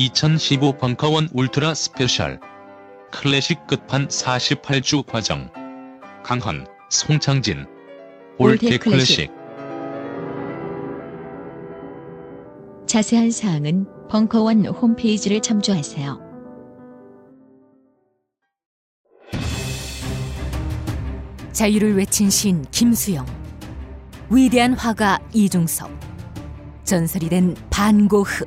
(2015) 벙커원 ultra special 클래식 끝판 48주 과정 강헌, 송창진 클래식 클래식. 자세한 사항은 벙커원 홈페이지를 참조하세요. 자유를 외친 시인 김수영, 위대한 화가 이중섭, 전설이 된 반고흐.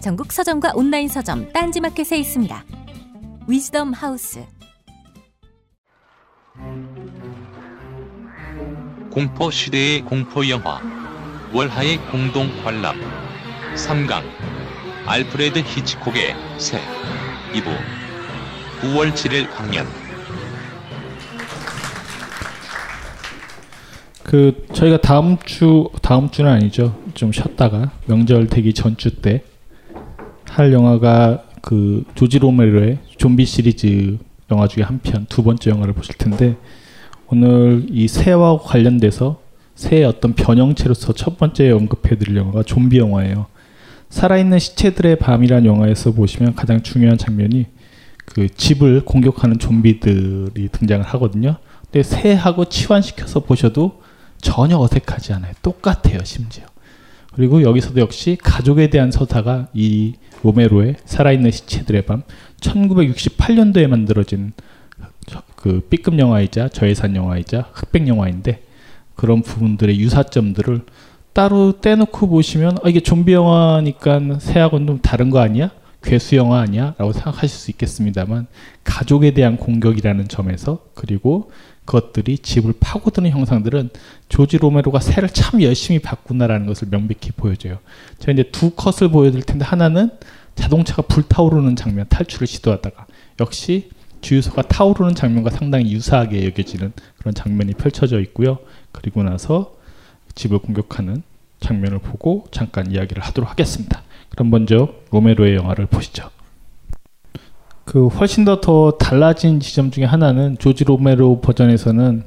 전국 서점과 온라인 서점 딴지마켓에 있습니다. 위즈덤 하우스. 공포 시대의 공포 영화 월하의 공동 관람 3강 알프레드 히치콕의 새 2부 9월 7일 강연 그 저희가 다음 주 다음 주는 아니죠. 좀 쉬었다가 명절 되기 전주 때 할 영화가 그 조지 로메로의 좀비 시리즈 영화 중에 한 편 두 번째 영화를 보실 텐데 오늘 이 새와 관련돼서 새의 어떤 변형체로서 첫 번째 언급해드릴 영화가 좀비 영화예요. 살아있는 시체들의 밤이란 영화에서 보시면 가장 중요한 장면이 그 집을 공격하는 좀비들이 등장을 하거든요. 근데 새하고 치환시켜서 보셔도 전혀 어색하지 않아요. 똑같아요, 심지어. 그리고 여기서도 역시 가족에 대한 서사가 이 로메로의 살아있는 시체들의 밤 1968년도에 만들어진 저- 그 B급 영화이자 저예산 영화이자 흑백 영화인데 그런 부분들의 유사점들을 따로 떼놓고 보시면 아, 이게 좀비 영화니까 새하고는 좀 다른 거 아니야? 괴수 영화 아니야? 라고 생각하실 수 있겠습니다만 가족에 대한 공격이라는 점에서 그리고 그것들이 집을 파고드는 형상들은 조지 로메로가 새를 참 열심히 봤구나라는 것을 명백히 보여줘요. 제가 이제 두 컷을 보여드릴 텐데 하나는 자동차가 불타오르는 장면 탈출을 시도하다가 역시 주유소가 타오르는 장면과 상당히 유사하게 여겨지는 그런 장면이 펼쳐져 있고요. 그리고 나서 집을 공격하는 장면을 보고 잠깐 이야기를 하도록 하겠습니다. 그럼 먼저 로메로의 영화를 보시죠. 그 훨씬 더 더 달라진 지점 중에 하나는 조지 로메로 버전에서는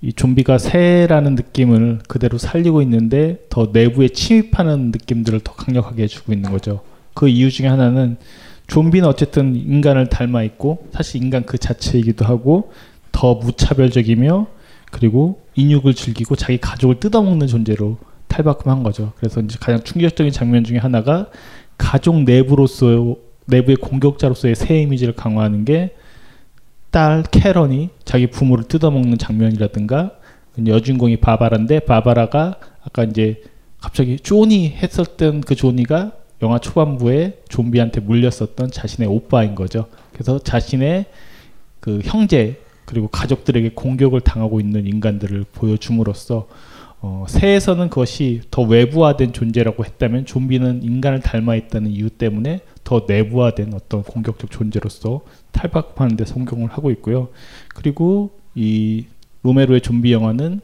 이 좀비가 새라는 느낌을 그대로 살리고 있는데 더 내부에 침입하는 느낌들을 더 강력하게 해주고 있는 거죠. 그 이유 중에 하나는 좀비는 어쨌든 인간을 닮아 있고 사실 인간 그 자체이기도 하고 더 무차별적이며 그리고 인육을 즐기고 자기 가족을 뜯어먹는 존재로 탈바꿈한 거죠. 그래서 이제 가장 충격적인 장면 중에 하나가 가족 내부로서 내부의 공격자로서의 새 이미지를 강화하는 게 딸 캐런이 자기 부모를 뜯어먹는 장면이라든가 여주인공이 바바라인데 바바라가 아까 이제 갑자기 조니 했었던 그 조니가 영화 초반부에 좀비한테 물렸었던 자신의 오빠인 거죠. 그래서 자신의 그 형제 그리고 가족들에게 공격을 당하고 있는 인간들을 보여줌으로써 어, 새에서는 그것이 더 외부화된 존재라고 했다면 좀비는 인간을 닮아 있다는 이유 때문에 더 내부화된 어떤 공격적 존재로서 탈바꿈하는 데 성공을 하고 있고요. 그리고 이 로메로의 좀비 영화는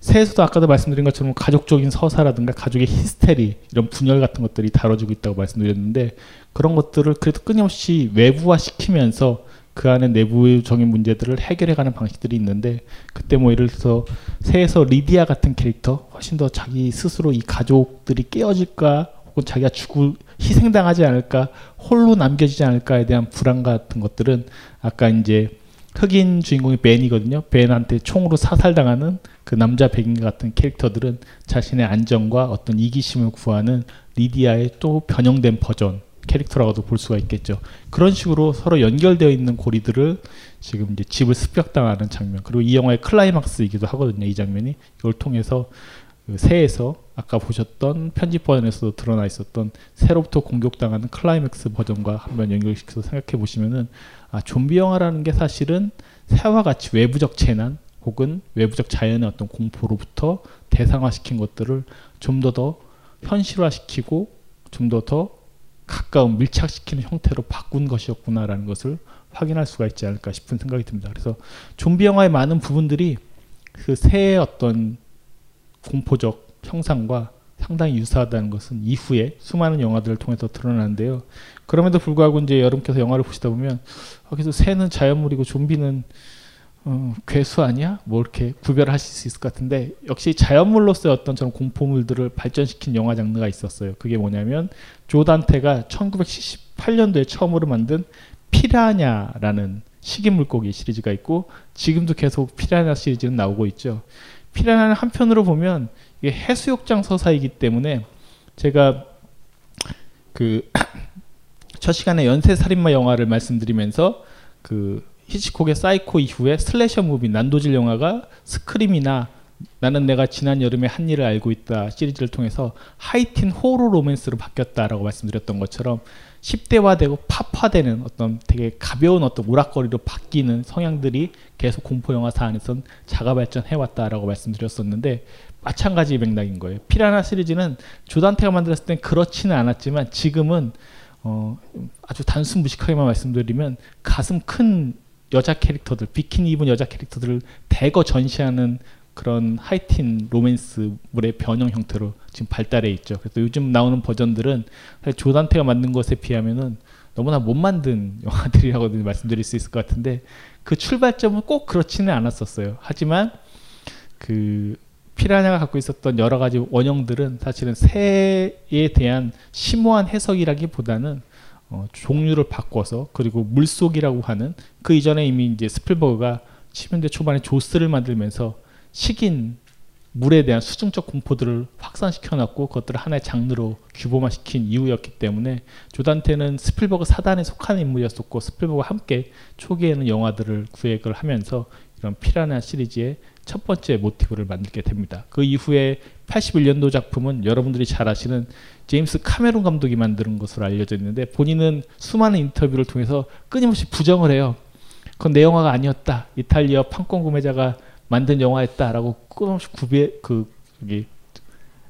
새에서도 아까도 말씀드린 것처럼 가족적인 서사라든가 가족의 히스테리 이런 분열 같은 것들이 다뤄지고 있다고 말씀드렸는데 그런 것들을 그래도 끊임없이 외부화시키면서 그 안에 내부적인 문제들을 해결해가는 방식들이 있는데 그때 뭐 예를 들어서 새에서 리디아 같은 캐릭터 훨씬 더 자기 스스로 이 가족들이 깨어질까 혹은 자기가 죽을 희생당하지 않을까 홀로 남겨지지 않을까에 대한 불안 같은 것들은 아까 이제 흑인 주인공이 벤이거든요. 벤한테 총으로 사살당하는 그 남자 백인 같은 캐릭터들은 자신의 안정과 어떤 이기심을 구하는 리디아의 또 변형된 버전 캐릭터라고도 볼 수가 있겠죠. 그런 식으로 서로 연결되어 있는 고리들을 지금 이제 집을 습격당하는 장면 그리고 이 영화의 클라이막스이기도 하거든요. 이 장면이 이걸 통해서 그 새에서 아까 보셨던 편집 버전에서도 드러나 있었던 새로부터 공격당하는 클라이맥스 버전과 한번 연결시켜서 생각해 보시면은 아 좀비 영화라는 게 사실은 새와 같이 외부적 재난 혹은 외부적 자연의 어떤 공포로부터 대상화시킨 것들을 좀 더더 현실화시키고 좀 더더 가까운 밀착시키는 형태로 바꾼 것이었구나라는 것을 확인할 수가 있지 않을까 싶은 생각이 듭니다. 그래서 좀비 영화의 많은 부분들이 그 새의 어떤 공포적 형상과 상당히 유사하다는 것은 이후에 수많은 영화들을 통해서 드러나는데요. 그럼에도 불구하고 이제 여러분께서 영화를 보시다 보면 아, 그래서 새는 자연물이고 좀비는 어, 괴수 아니야? 뭐 이렇게 구별하실 수 있을 것 같은데 역시 자연물로서의 어떤 저런 공포물들을 발전시킨 영화 장르가 있었어요. 그게 뭐냐면 조단테가 1978년도에 처음으로 만든 피라냐라는 식인 물고기 시리즈가 있고 지금도 계속 피라냐 시리즈는 나오고 있죠. 피라냐는 한편으로 보면 이게 해수욕장 서사이기 때문에 제가 그 첫 시간에 연쇄 살인마 영화를 말씀드리면서 그 히치콕의 사이코 이후에 slasher movie 난도질 영화가 스크림이나 나는 내가 지난 여름에 한 일을 알고 있다 시리즈를 통해서 하이틴 호러 로맨스로 바뀌었다라고 말씀드렸던 것처럼 10대화되고 팝화되는 어떤 되게 가벼운 어떤 오락거리로 바뀌는 성향들이 계속 공포 영화사 안에선 자가 발전해 왔다라고 말씀드렸었는데 마찬가지 맥락인 거예요. 피라나 시리즈는 조단테가 만들었을 땐 그렇지는 않았지만 지금은 어, 아주 단순 무식하게만 말씀드리면 가슴 큰 여자 캐릭터들 비키니 입은 여자 캐릭터들을 대거 전시하는 그런 하이틴 로맨스물의 변형 형태로 지금 발달해 있죠. 그래서 요즘 나오는 버전들은 조단테가 만든 것에 비하면은 너무나 못 만든 영화들이라고 말씀드릴 수 있을 것 같은데 그 출발점은 꼭 그렇지는 않았었어요. 하지만 그 피라냐가 갖고 있었던 여러 가지 원형들은 사실은 새에 대한 심오한 해석이라기보다는 어, 종류를 바꿔서 그리고 물속이라고 하는 그 이전에 이미 이제 스필버그가 70년대 초반에 조스를 만들면서 식인물에 대한 수중적 공포들을 확산시켜 놨고 그것들을 하나의 장르로 규범화시킨 이후였기 때문에 조단테는 스필버그 사단에 속한 인물이었었고 스필버그와 함께 초기에는 영화들을 기획을 하면서 이런 피라냐 시리즈의 첫 번째 모티브를 만들게 됩니다. 그 이후에 81년도 작품은 여러분들이 잘 아시는 제임스 카메론 감독이 만드는 것으로 알려져 있는데 본인은 수많은 인터뷰를 통해서 끊임없이 부정을 해요. 그건 내 영화가 아니었다. 이탈리아 판권 구매자가 만든 영화였다라고 끊임없이 구비 그 여기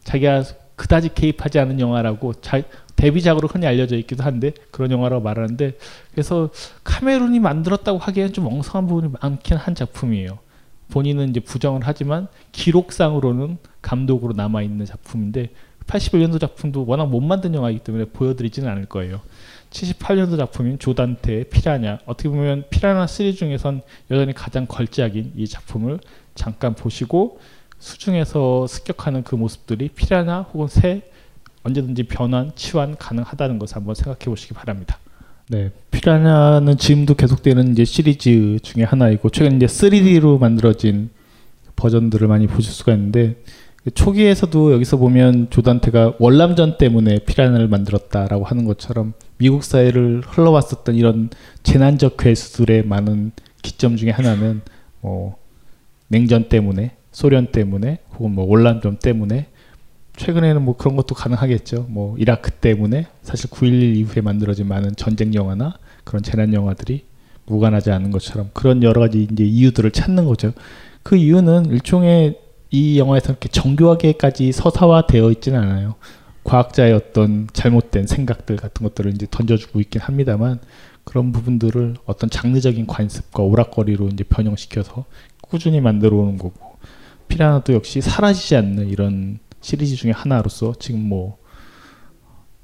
자기가 그다지 개입하지 않은 영화라고 자, 데뷔작으로 흔히 알려져 있기도 한데 그런 영화라고 말하는데 그래서 카메론이 만들었다고 하기에는 좀 엉성한 부분이 많긴 한 작품이에요. 본인은 이제 부정을 하지만 기록상으로는 감독으로 남아 있는 작품인데 81년도 작품도 워낙 못 만든 영화이기 때문에 보여드리지는 않을 거예요. 78년도 작품인 조단테의 피라냐 어떻게 보면 피라냐 시리즈 중에선 여전히 가장 걸작인 이 작품을 잠깐 보시고 수중에서 습격하는 그 모습들이 피라냐 혹은 새 언제든지 변환, 치환 가능하다는 것을 한번 생각해 보시기 바랍니다. 네, 피라냐는 지금도 계속되는 이제 시리즈 중에 하나이고 최근 이제 3D로 만들어진 버전들을 많이 보실 수가 있는데 초기에서도 여기서 보면 조단테가 월남전 때문에 피라냐를 만들었다라고 하는 것처럼 미국 사회를 흘러왔었던 이런 재난적 괴수들의 많은 기점 중에 하나는 뭐 냉전 때문에 소련 때문에 혹은 뭐 월남전 때문에 최근에는 뭐 그런 것도 가능하겠죠. 뭐 이라크 때문에 사실 9.11 이후에 만들어진 많은 전쟁 영화나 그런 재난 영화들이 무관하지 않은 것처럼 그런 여러 가지 이제 이유들을 찾는 거죠. 그 이유는 일종의 이 영화에서 이렇게 정교하게까지 서사화되어 있지는 않아요. 과학자의 어떤 잘못된 생각들 같은 것들을 이제 던져주고 있긴 합니다만 그런 부분들을 어떤 장르적인 관습과 오락거리로 이제 변형시켜서 꾸준히 만들어 오는 거고 피라나도 역시 사라지지 않는 이런 시리즈 중에 하나로서 지금 뭐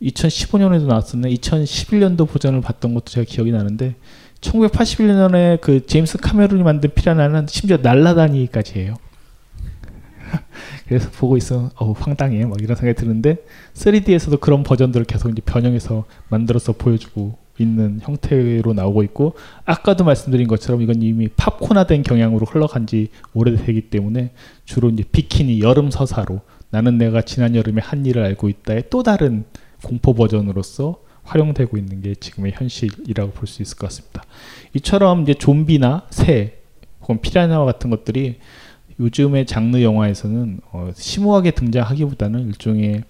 2015년에도 나왔었네. 2011년도 버전을 봤던 것도 제가 기억이 나는데 1981년에 그 제임스 카메론이 만든 피라나는 심지어 날라다니기까지 해요. 그래서 보고 있어, 어 황당해, 막 이런 생각이 드는데 3D에서도 그런 버전들을 계속 이제 변형해서 만들어서 보여주고 있는 형태로 나오고 있고 아까도 말씀드린 것처럼 이건 이미 팝콘화된 경향으로 흘러간 지 오래되기 때문에 주로 이제 비키니 여름 서사로 나는 내가 지난 여름에 한 일을 알고 있다의 또 다른 공포 버전으로서 활용되고 있는 게 지금의 현실이라고 볼 수 있을 것 같습니다. 이처럼 이제 좀비나 새 혹은 피라냐와 같은 것들이 요즘의 장르 영화에서는 어, 심오하게 등장하기보다는 일종의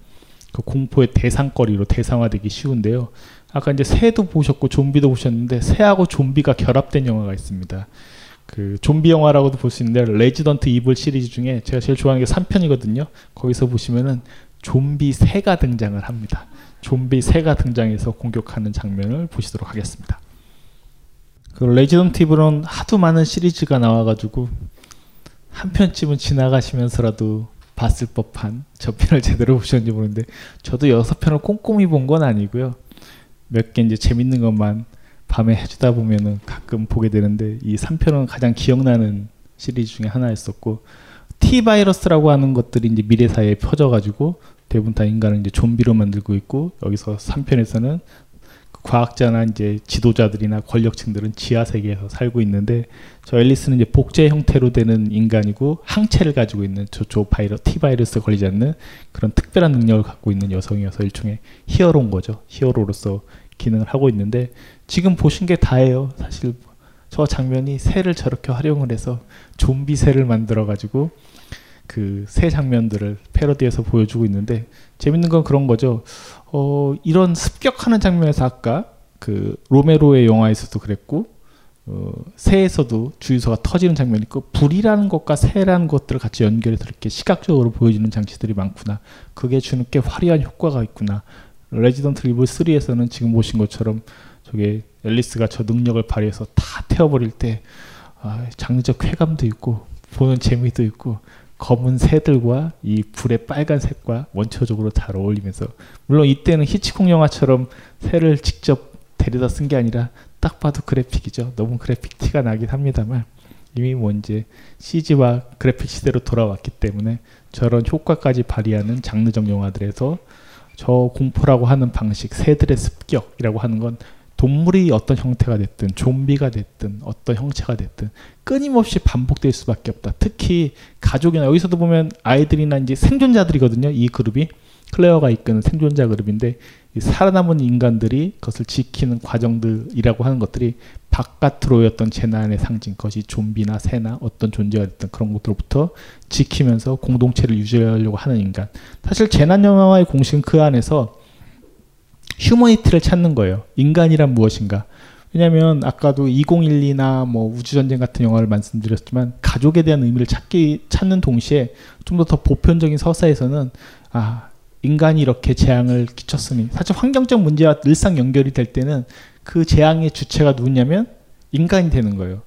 그 공포의 대상거리로 대상화되기 쉬운데요. 아까 이제 새도 보셨고 좀비도 보셨는데 새하고 좀비가 결합된 영화가 있습니다. 그 좀비 영화라고도 볼 수 있는데 레지던트 이블 시리즈 중에 제가 제일 좋아하는 게 3편이거든요. 거기서 보시면은 좀비 새가 등장을 합니다. 좀비 새가 등장해서 공격하는 장면을 보시도록 하겠습니다. 그 레지던트 이블은 하도 많은 시리즈가 나와가지고 한 편쯤은 지나가시면서라도 봤을 법한 저 편을 제대로 보셨는지 모르는데 저도 여섯 편을 꼼꼼히 본 건 아니고요. 몇 개 이제 재밌는 것만 밤에 해주다 보면은 가끔 보게 되는데 이 3편은 가장 기억나는 시리즈 중에 하나였었고 T 바이러스라고 하는 것들이 이제 미래 사회에 퍼져가지고 대부분 다 인간을 이제 좀비로 만들고 있고 여기서 3편에서는 과학자나 이제 지도자들이나 권력층들은 지하 세계에서 살고 있는데 저 앨리스는 이제 복제 형태로 되는 인간이고 항체를 가지고 있는 저쪽 바이러 T 바이러스 걸리지 않는 그런 특별한 능력을 갖고 있는 여성이어서 일종의 히어로인 거죠. 히어로로서 기능을 하고 있는데 지금 보신 게 다예요. 사실 저 장면이 새를 저렇게 활용을 해서 좀비 새를 만들어 가지고 그 새 장면들을 패러디해서 보여주고 있는데 재밌는 건 그런 거죠. 어, 이런 습격하는 장면에서 아까 그 로메로의 영화에서도 그랬고 어, 새에서도 주유소가 터지는 장면이 있고 불이라는 것과 새라는 것들을 같이 연결해서 이렇게 시각적으로 보여주는 장치들이 많구나. 그게 주는 꽤 화려한 효과가 있구나. 레지던트 이블 3에서는 지금 보신 것처럼 저게 앨리스가 저 능력을 발휘해서 다 태워버릴 때 아, 장르적 쾌감도 있고 보는 재미도 있고 검은 새들과 이 불의 빨간색과 원초적으로 잘 어울리면서 물론 이때는 히치콕 영화처럼 새를 직접 데려다 쓴 게 아니라 딱 봐도 그래픽이죠. 너무 그래픽 티가 나긴 합니다만 이미 뭐 이제 CG와 그래픽 시대로 돌아왔기 때문에 저런 효과까지 발휘하는 장르적 영화들에서 저 공포라고 하는 방식, 새들의 습격이라고 하는 건 동물이 어떤 형태가 됐든 좀비가 됐든 어떤 형체가 됐든 끊임없이 반복될 수밖에 없다. 특히 가족이나 여기서도 보면 아이들이나 이제 생존자들이거든요. 이 그룹이 클레어가 이끄는 생존자 그룹인데 살아남은 인간들이 그것을 지키는 과정들이라고 하는 것들이 바깥으로였던 재난의 상징, 그것이 좀비나 새나 어떤 존재가 됐든 그런 것들로부터 지키면서 공동체를 유지하려고 하는 인간. 사실 재난 영화의 공식은 그 안에서 휴머니티를 찾는 거예요. 인간이란 무엇인가? 왜냐하면 아까도 2012나 뭐 우주전쟁 같은 영화를 말씀드렸지만 가족에 대한 의미를 찾기 찾는 동시에 좀 더 더 보편적인 서사에서는 아 인간이 이렇게 재앙을 끼쳤으니 사실 환경적 문제와 일상 연결이 될 때는 그 재앙의 주체가 누구냐면 인간이 되는 거예요.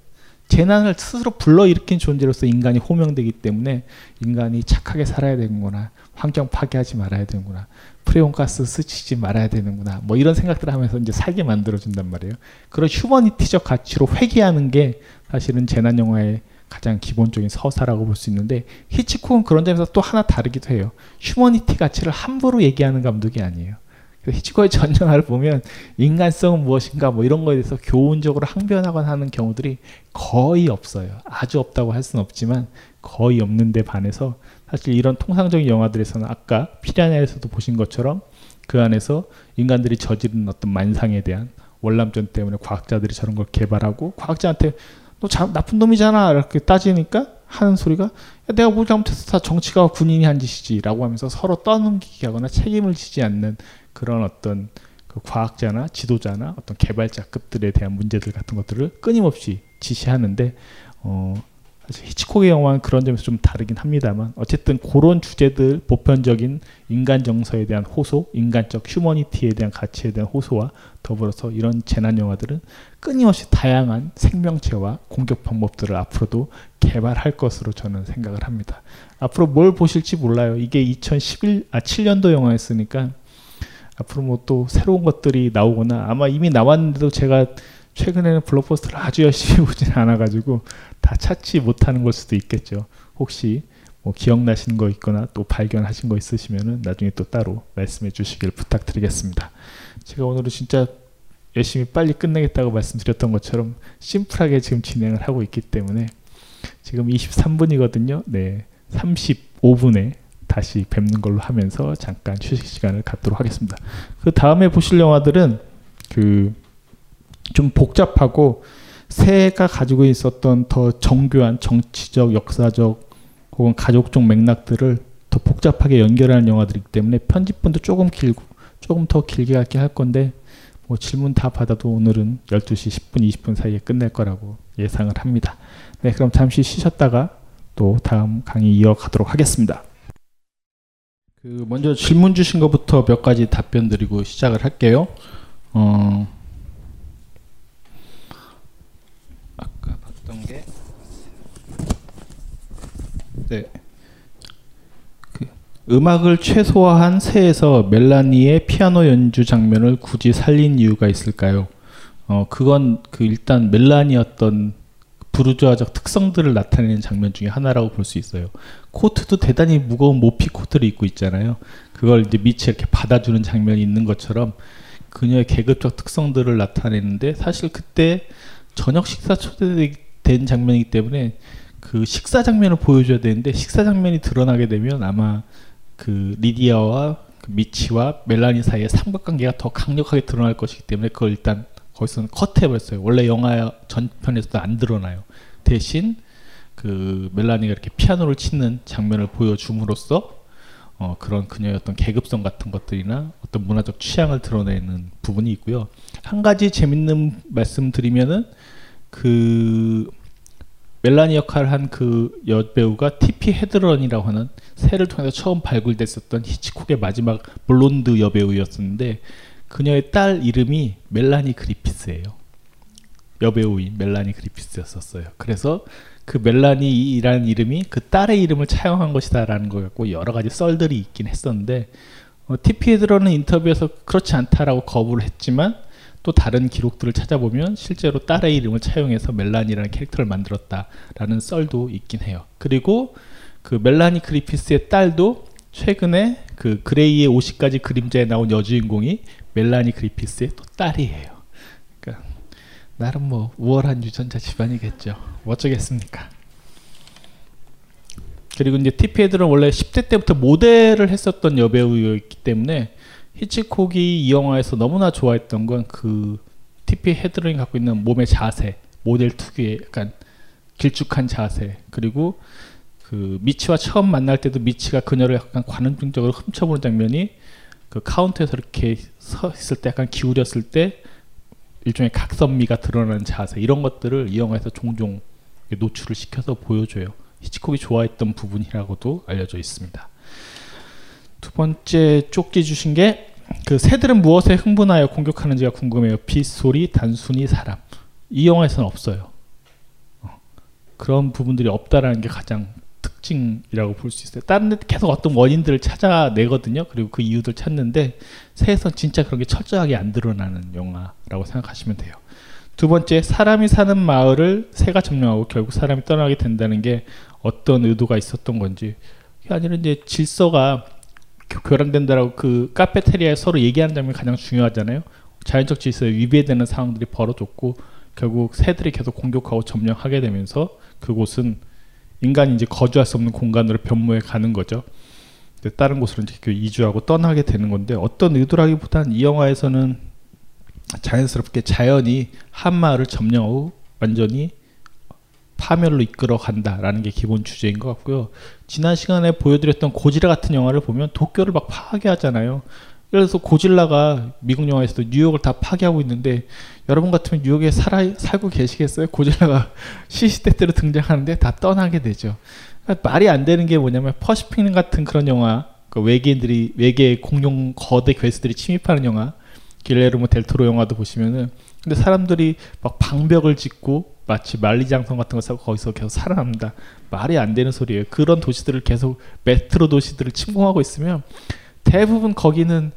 재난을 스스로 불러일으킨 존재로서 인간이 호명되기 때문에 인간이 착하게 살아야 되는구나. 환경 파괴하지 말아야 되는구나. 프레온가스 스치지 말아야 되는구나. 뭐 이런 생각들을 하면서 이제 살게 만들어준단 말이에요. 그런 휴머니티적 가치로 회귀하는 게 사실은 재난 영화의 가장 기본적인 서사라고 볼 수 있는데 히치콕은 그런 점에서 또 하나 다르기도 해요. 휴머니티 가치를 함부로 얘기하는 감독이 아니에요. 히치콕의 전 영화를 보면 인간성은 무엇인가 뭐 이런 거에 대해서 교훈적으로 항변하거나 하는 경우들이 거의 없어요. 아주 없다고 할 수는 없지만 거의 없는데 반해서 사실 이런 통상적인 영화들에서는 아까 피라냐에서도 보신 것처럼 그 안에서 인간들이 저지른 어떤 만상에 대한 월남전 때문에 과학자들이 저런 걸 개발하고 과학자한테 너 자, 나쁜 놈이잖아. 이렇게 따지니까 하는 소리가 야, 내가 뭘 잘못해서 다 정치가 군인이 한 짓이지라고 하면서 서로 떠넘기게 하거나 책임을 지지 않는 그런 어떤 그 과학자나 지도자나 어떤 개발자급들에 대한 문제들 같은 것들을 끊임없이 지시하는데 어, 사실 히치콕의 영화는 그런 점에서 좀 다르긴 합니다만 어쨌든 그런 주제들 보편적인 인간 정서에 대한 호소, 인간적 휴머니티에 대한 가치에 대한 호소와 더불어서 이런 재난 영화들은 끊임없이 다양한 생명체와 공격 방법들을 앞으로도 개발할 것으로 저는 생각을 합니다. 앞으로 뭘 보실지 몰라요. 이게 2011, 아 7년도 영화였으니까 앞으로 뭐 또 새로운 것들이 나오거나 아마 이미 나왔는데도 제가 최근에는 블록버스터를 아주 열심히 보진 않아가지고 다 찾지 못하는 걸 수도 있겠죠. 혹시 뭐 기억나시는 거 있거나 또 발견하신 거 있으시면은 나중에 또 따로 말씀해 주시길 부탁드리겠습니다. 제가 오늘은 진짜 열심히 빨리 끝내겠다고 말씀드렸던 것처럼 심플하게 지금 진행을 하고 있기 때문에 지금 23분이거든요. 네. 35분에 다시 뵙는 걸로 하면서 잠깐 휴식 시간을 갖도록 하겠습니다. 그 다음에 보실 영화들은 그 좀 복잡하고 새가 가지고 있었던 더 정교한 정치적, 역사적 혹은 가족적 맥락들을 더 복잡하게 연결하는 영화들이기 때문에 편집분도 조금 길고 조금 더 길게 갖게 할 건데 뭐 질문 다 받아도 오늘은 12시 10분, 20분 사이에 끝낼 거라고 예상을 합니다. 네, 그럼 잠시 쉬셨다가 또 다음 강의 이어가도록 하겠습니다. 그 먼저 질문 주신 것부터 몇 가지 답변 드리고 시작을 할게요. 어, 아까 봤던 게 네. 그 음악을 최소화한 새에서 멜라니의 피아노 연주 장면을 굳이 살린 이유가 있을까요? 어, 그건 그 일단 멜라니였던 부르주아적 특성들을 나타내는 장면 중에 하나라고 볼 수 있어요. 코트도 대단히 무거운 모피 코트를 입고 있잖아요. 그걸 이제 밑이 이렇게 받아주는 장면이 있는 것처럼 그녀의 계급적 특성들을 나타내는데 사실 그때 저녁 식사 초대된 장면이기 때문에 그 식사 장면을 보여줘야 되는데 식사 장면이 드러나게 되면 아마 그 리디아와 그 미치와 멜라니 사이의 삼각관계가 더 강력하게 드러날 것이기 때문에 그걸 일단 거기서는 컷해버렸어요. 원래 영화 전편에서도 안 드러나요. 대신 그 멜라니가 이렇게 피아노를 치는 장면을 보여줌으로써 어, 그런 그녀의 어떤 계급성 같은 것들이나 어떤 문화적 취향을 드러내는 부분이 있고요. 한 가지 재밌는 말씀 드리면은 그 멜라니 역할을 한 그 여배우가 티피 헤드런이라고 하는 새를 통해서 처음 발굴됐었던 히치콕의 마지막 블론드 여배우였었는데 그녀의 딸 이름이 멜라니 그리피스예요. 여배우인 멜라니 그리피스였었어요. 그래서 그 멜라니라는 이름이 그 딸의 이름을 차용한 것이다라는 거 갖고 여러 가지 썰들이 있긴 했었는데 어, TP에 들어는 인터뷰에서 그렇지 않다라고 거부를 했지만 또 다른 기록들을 찾아보면 실제로 딸의 이름을 차용해서 멜라니라는 캐릭터를 만들었다라는 썰도 있긴 해요. 그리고 그 멜라니 그리피스의 딸도 최근에 그 그레이의 50가지 그림자에 나온 여주인공이 멜라니 그리피스의 또 딸이에요. 나름 뭐 우월한 유전자 집안이겠죠. 뭐 어쩌겠습니까? 그리고 이제 티피 헤드는 원래 10대 때부터 모델을 했었던 여배우였기 때문에 히치콕이 이 영화에서 너무나 좋아했던 건 그 티피 헤드런이 갖고 있는 몸의 자세, 모델 특유의 약간 길쭉한 자세, 그리고 그 미치와 처음 만날 때도 미치가 그녀를 약간 관음증적으로 훔쳐보는 장면이 그 카운터에서 이렇게 서 있을 때 약간 기울였을 때 일종의 각선미가 드러나는 자세 이런 것들을 이 영화에서 종종 노출을 시켜서 보여줘요. 히치콕이 좋아했던 부분이라고도 알려져 있습니다. 두 번째 쪽지 주신 게 그 새들은 무엇에 흥분하여 공격하는지가 궁금해요. 빗소리, 단순히 사람. 이 영화에서는 없어요. 어, 그런 부분들이 없다라는 게 가장 특징이라고 볼 수 있어요. 다른 데 계속 어떤 원인들을 찾아내거든요. 그리고 그 이유들 찾는데 새에선 진짜 그런 게 철저하게 안 드러나는 영화라고 생각하시면 돼요. 두 번째, 사람이 사는 마을을 새가 점령하고 결국 사람이 떠나게 된다는 게 어떤 의도가 있었던 건지. 그게 아니라 이제 질서가 교란된다라고 그 카페테리아에 서로 얘기하는 장면이 가장 중요하잖아요. 자연적 질서에 위배되는 상황들이 벌어졌고 결국 새들이 계속 공격하고 점령하게 되면서 그곳은 인간이 이제 거주할 수 없는 공간으로 변모해 가는 거죠. 다른 곳으로 이제 그 이주하고 떠나게 되는 건데 어떤 의도라기보다는 이 영화에서는 자연스럽게 자연이 한 마을을 점령하고 완전히 파멸로 이끌어 간다라는 게 기본 주제인 것 같고요. 지난 시간에 보여드렸던 고지라 같은 영화를 보면 도쿄를 막 파괴하잖아요. 예를 들어서 고질라가 미국 영화에서도 뉴욕을 다 파괴하고 있는데 여러분 같으면 뉴욕에 살아 살고 계시겠어요? 고질라가 시시때때로 등장하는데 다 떠나게 되죠. 그러니까 말이 안 되는 게 뭐냐면 퍼시픽 같은 그런 영화, 그 외계인들이 외계 공룡 거대 괴수들이 침입하는 영화, 길레르모 델토로 영화도 보시면은 근데 사람들이 막 방벽을 짓고 마치 만리장성 같은 거 쌓고 거기서 계속 살아납니다. 말이 안 되는 소리예요. 그런 도시들을 계속 메트로 도시들을 침공하고 있으면 대부분 거기는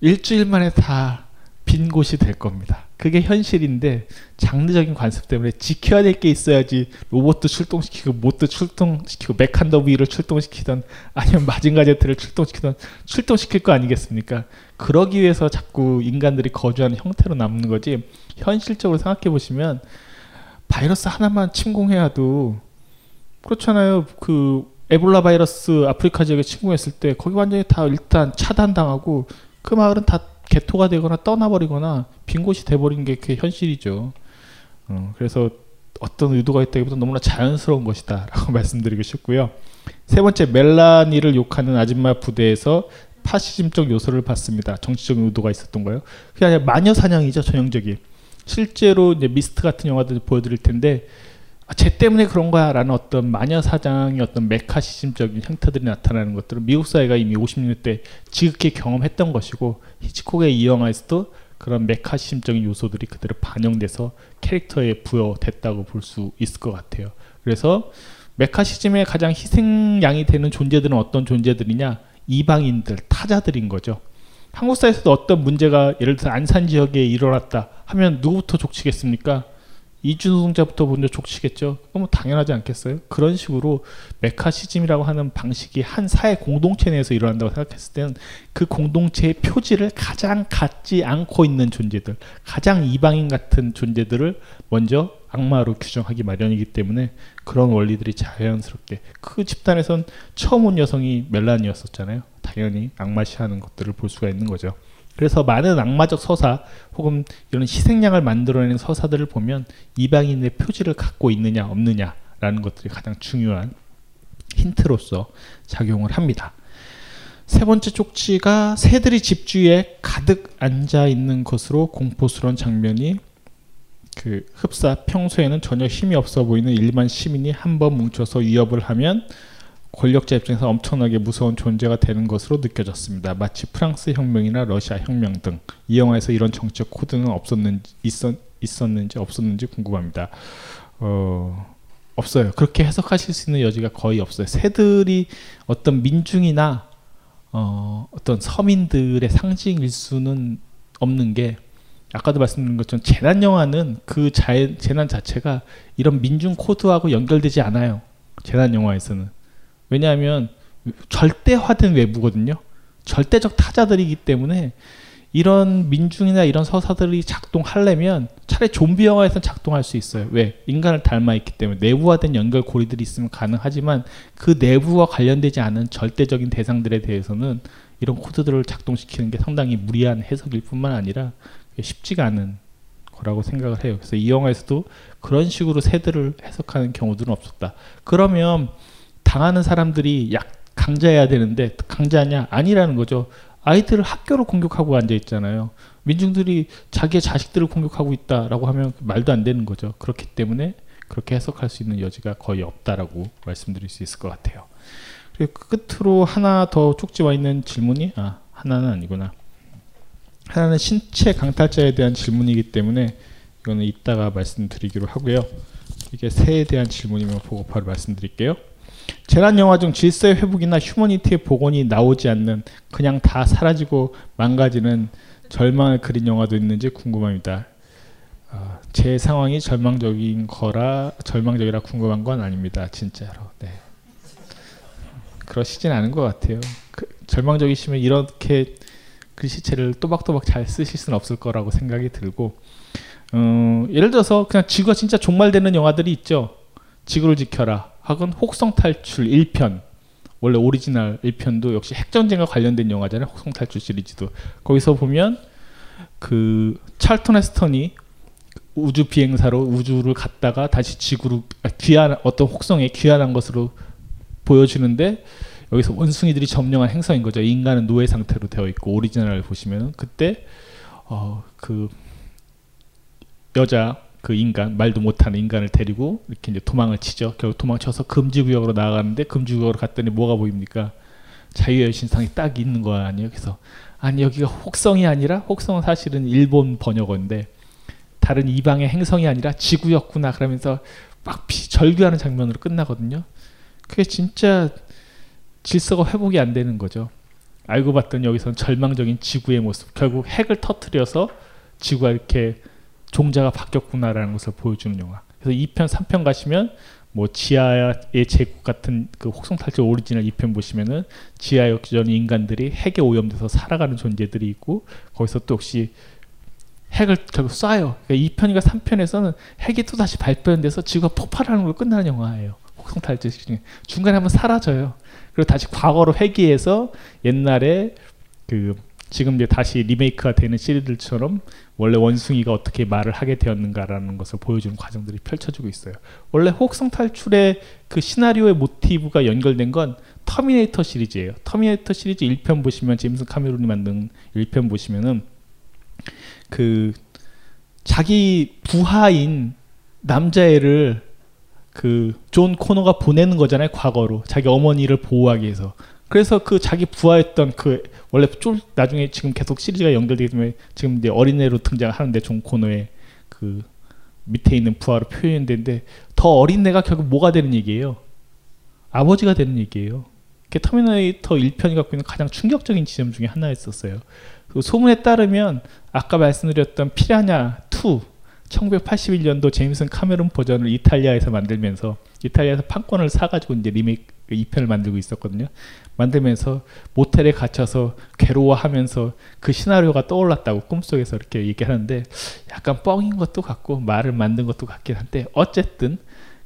일주일 만에 다 빈 곳이 될 겁니다. 그게 현실인데 장르적인 관습 때문에 지켜야 될 게 있어야지 로봇도 출동시키고 뭣도 출동시키고 메칸더비를 출동시키던 아니면 마징가 제트를 출동시키던 출동시킬 거 아니겠습니까? 그러기 위해서 자꾸 인간들이 거주하는 형태로 남는 거지 현실적으로 생각해 보시면 바이러스 하나만 침공해야도 그렇잖아요. 그 에볼라 바이러스 아프리카 지역에 침공했을 때 거기 완전히 다 일단 차단당하고 그 마을은 다 개토가 되거나 떠나버리거나 빈 곳이 돼버린 게 그게 현실이죠. 어, 그래서 어떤 의도가 있다기보다 너무나 자연스러운 것이다라고 말씀드리고 싶고요. 세 번째 멜라니를 욕하는 아줌마 부대에서 파시즘적 요소를 봤습니다. 정치적인 의도가 있었던 거예요. 그게 아니라 마녀 사냥이죠 전형적인. 실제로 이제 미스트 같은 영화들 보여드릴 텐데 아, 쟤 때문에 그런 거야 라는 어떤 마녀 사장의 어떤 메카시즘적인 형태들이 나타나는 것들은 미국 사회가 이미 50년대 지극히 경험했던 것이고 히치콕의 이 영화에서도 그런 메카시즘적인 요소들이 그대로 반영돼서 캐릭터에 부여됐다고 볼 수 있을 것 같아요. 그래서 메카시즘의 가장 희생양이 되는 존재들은 어떤 존재들이냐? 이방인들, 타자들인 거죠. 한국 사회에서도 어떤 문제가 예를 들어 안산 지역에 일어났다 하면 누구부터 족치겠습니까? 이주 노동자부터 먼저 족치겠죠. 그건 뭐 당연하지 않겠어요? 그런 식으로 메카시즘이라고 하는 방식이 한 사회 공동체 내에서 일어난다고 생각했을 때는 그 공동체의 표지를 가장 갖지 않고 있는 존재들, 가장 이방인 같은 존재들을 먼저 악마로 규정하기 마련이기 때문에 그런 원리들이 자연스럽게 그 집단에선 처음 온 여성이 멜란이었었잖아요. 당연히 악마시하는 것들을 볼 수가 있는 거죠. 그래서 많은 악마적 서사 혹은 이런 희생양을 만들어내는 서사들을 보면 이방인의 표지를 갖고 있느냐 없느냐라는 것들이 가장 중요한 힌트로서 작용을 합니다. 세 번째 쪽지가 새들이 집 주위에 가득 앉아 있는 것으로 공포스러운 장면이 그 흡사 평소에는 전혀 힘이 없어 보이는 일반 시민이 한 번 뭉쳐서 위협을 하면 권력자 입장에서 엄청나게 무서운 존재가 되는 것으로 느껴졌습니다. 마치 프랑스 혁명이나 러시아 혁명 등 이 영화에서 이런 정치적 코드는 없었는지 있었, 있었는지 없었는지 궁금합니다. 어, 없어요. 그렇게 해석하실 수 있는 여지가 거의 없어요. 새들이 어떤 민중이나 어, 어떤 서민들의 상징일 수는 없는 게 아까도 말씀드린 것처럼 재난 영화는 그 자, 재난 자체가 이런 민중 코드하고 연결되지 않아요. 재난 영화에서는 왜냐하면 절대화된 외부거든요. 절대적 타자들이기 때문에 이런 민중이나 이런 서사들이 작동하려면 차라리 좀비 영화에서 작동할 수 있어요. 왜? 인간을 닮아 있기 때문에 내부화된 연결 고리들이 있으면 가능하지만 그 내부와 관련되지 않은 절대적인 대상들에 대해서는 이런 코드들을 작동시키는 게 상당히 무리한 해석일 뿐만 아니라 쉽지가 않은 거라고 생각을 해요. 그래서 이 영화에서도 그런 식으로 새들을 해석하는 경우들은 없었다. 그러면 당하는 사람들이 약 강자해야 되는데 강자냐 아니라는 거죠. 아이들을 학교를 공격하고 앉아 있잖아요. 민중들이 자기의 자식들을 공격하고 있다라고 하면 말도 안 되는 거죠. 그렇기 때문에 그렇게 해석할 수 있는 여지가 거의 없다라고 말씀드릴 수 있을 것 같아요. 그리고 끝으로 하나 더 쪽지와 있는 질문이 아 하나는 아니구나. 하나는 신체 강탈자에 대한 질문이기 때문에 이거는 이따가 말씀드리기로 하고요. 이게 새에 대한 질문이면 보고 바로 말씀드릴게요. 재난 영화 중 질서의 회복이나 휴머니티의 복원이 나오지 않는 그냥 다 사라지고 망가지는 절망을 그린 영화도 있는지 궁금합니다. 어, 제 상황이 절망적인 거라 절망적이라 궁금한 건 아닙니다. 진짜로. 네. 그러시진 않은 것 같아요. 그, 절망적이시면 이렇게 글씨체를 또박또박 잘 쓰실 수는 없을 거라고 생각이 들고 어, 예를 들어서 그냥 지구가 진짜 종말되는 영화들이 있죠. 지구를 지켜라. 혹은 혹성 탈출 1편. 원래 오리지널 1편도 역시 핵전쟁과 관련된 영화잖아요. 혹성 탈출 시리즈도. 거기서 보면 그 찰턴 헤스턴이 우주 비행사로 우주를 갔다가 다시 지구로 아, 귀환 어떤 혹성에 귀환한 것으로 보여주는데 여기서 원숭이들이 점령한 행성인 거죠. 인간은 노예 상태로 되어 있고 오리지널을 보시면은 그때 어 그 여자 그 인간 말도 못하는 인간을 데리고 이렇게 이제 도망을 치죠. 결국 도망쳐서 금지 구역으로 나가는데 금지 구역으로 갔더니 뭐가 보입니까? 자유의 신상이 딱 있는 거 아니에요. 그래서 아니 여기가 혹성이 아니라 혹성은 사실은 일본 번역어인데 다른 이방의 행성이 아니라 지구였구나 그러면서 막 피, 절규하는 장면으로 끝나거든요. 그게 진짜 질서가 회복이 안 되는 거죠. 알고 봤더니 여기서는 절망적인 지구의 모습, 결국 핵을 터트려서 지구가 이렇게 종자가 바뀌었구나라는 것을 보여주는 영화. 그래서 2편, 3편 가시면 뭐 지하의 제국 같은 그 혹성 탈출 오리지널 2편 보시면은 지하 역전 인간들이 핵에 오염돼서 살아가는 존재들이 있고 거기서 또 역시 핵을 결국 쏴요. 그러니까 2편인가 3편에서는 핵이 또 다시 발견돼서 지구가 폭발하는 걸로 끝나는 영화예요. 혹성 탈출 중에 중간에 한번 사라져요. 그리고 다시 과거로 회귀해서 옛날에 그 지금 이제 다시 리메이크가 되는 시리즈들처럼 원래 원숭이가 어떻게 말을 하게 되었는가라는 것을 보여주는 과정들이 펼쳐지고 있어요. 원래 혹성 탈출의 그 시나리오의 모티브가 연결된 건 터미네이터 시리즈예요. 터미네이터 시리즈 1편 보시면 제임스 카메론이 만든 1편 보시면은 그 자기 부하인 남자애를 그 존 코너가 보내는 거잖아요 과거로 자기 어머니를 보호하기 위해서 그래서 그 자기 부하였던 그 원래 좀 나중에 지금 계속 시리즈가 연결되기 때문에 지금 이제 어린애로 등장하는데 존 코너의 그 밑에 있는 부하로 표현되는데 더 어린애가 결국 뭐가 되는 얘기예요? 아버지가 되는 얘기예요. 그게 터미네이터 1편이 갖고 있는 가장 충격적인 지점 중에 하나였었어요. 그 소문에 따르면 아까 말씀드렸던 피라냐 2 1981년도 제임스 카메론 버전을 이탈리아에서 만들면서 이탈리아에서 판권을 사가지고 이제 리메이크 2편을 만들고 있었거든요. 만들면서 모텔에 갇혀서 괴로워하면서 그 시나리오가 떠올랐다고 꿈속에서 이렇게 얘기하는데 약간 뻥인 것도 같고 말을 만든 것도 같긴 한데 어쨌든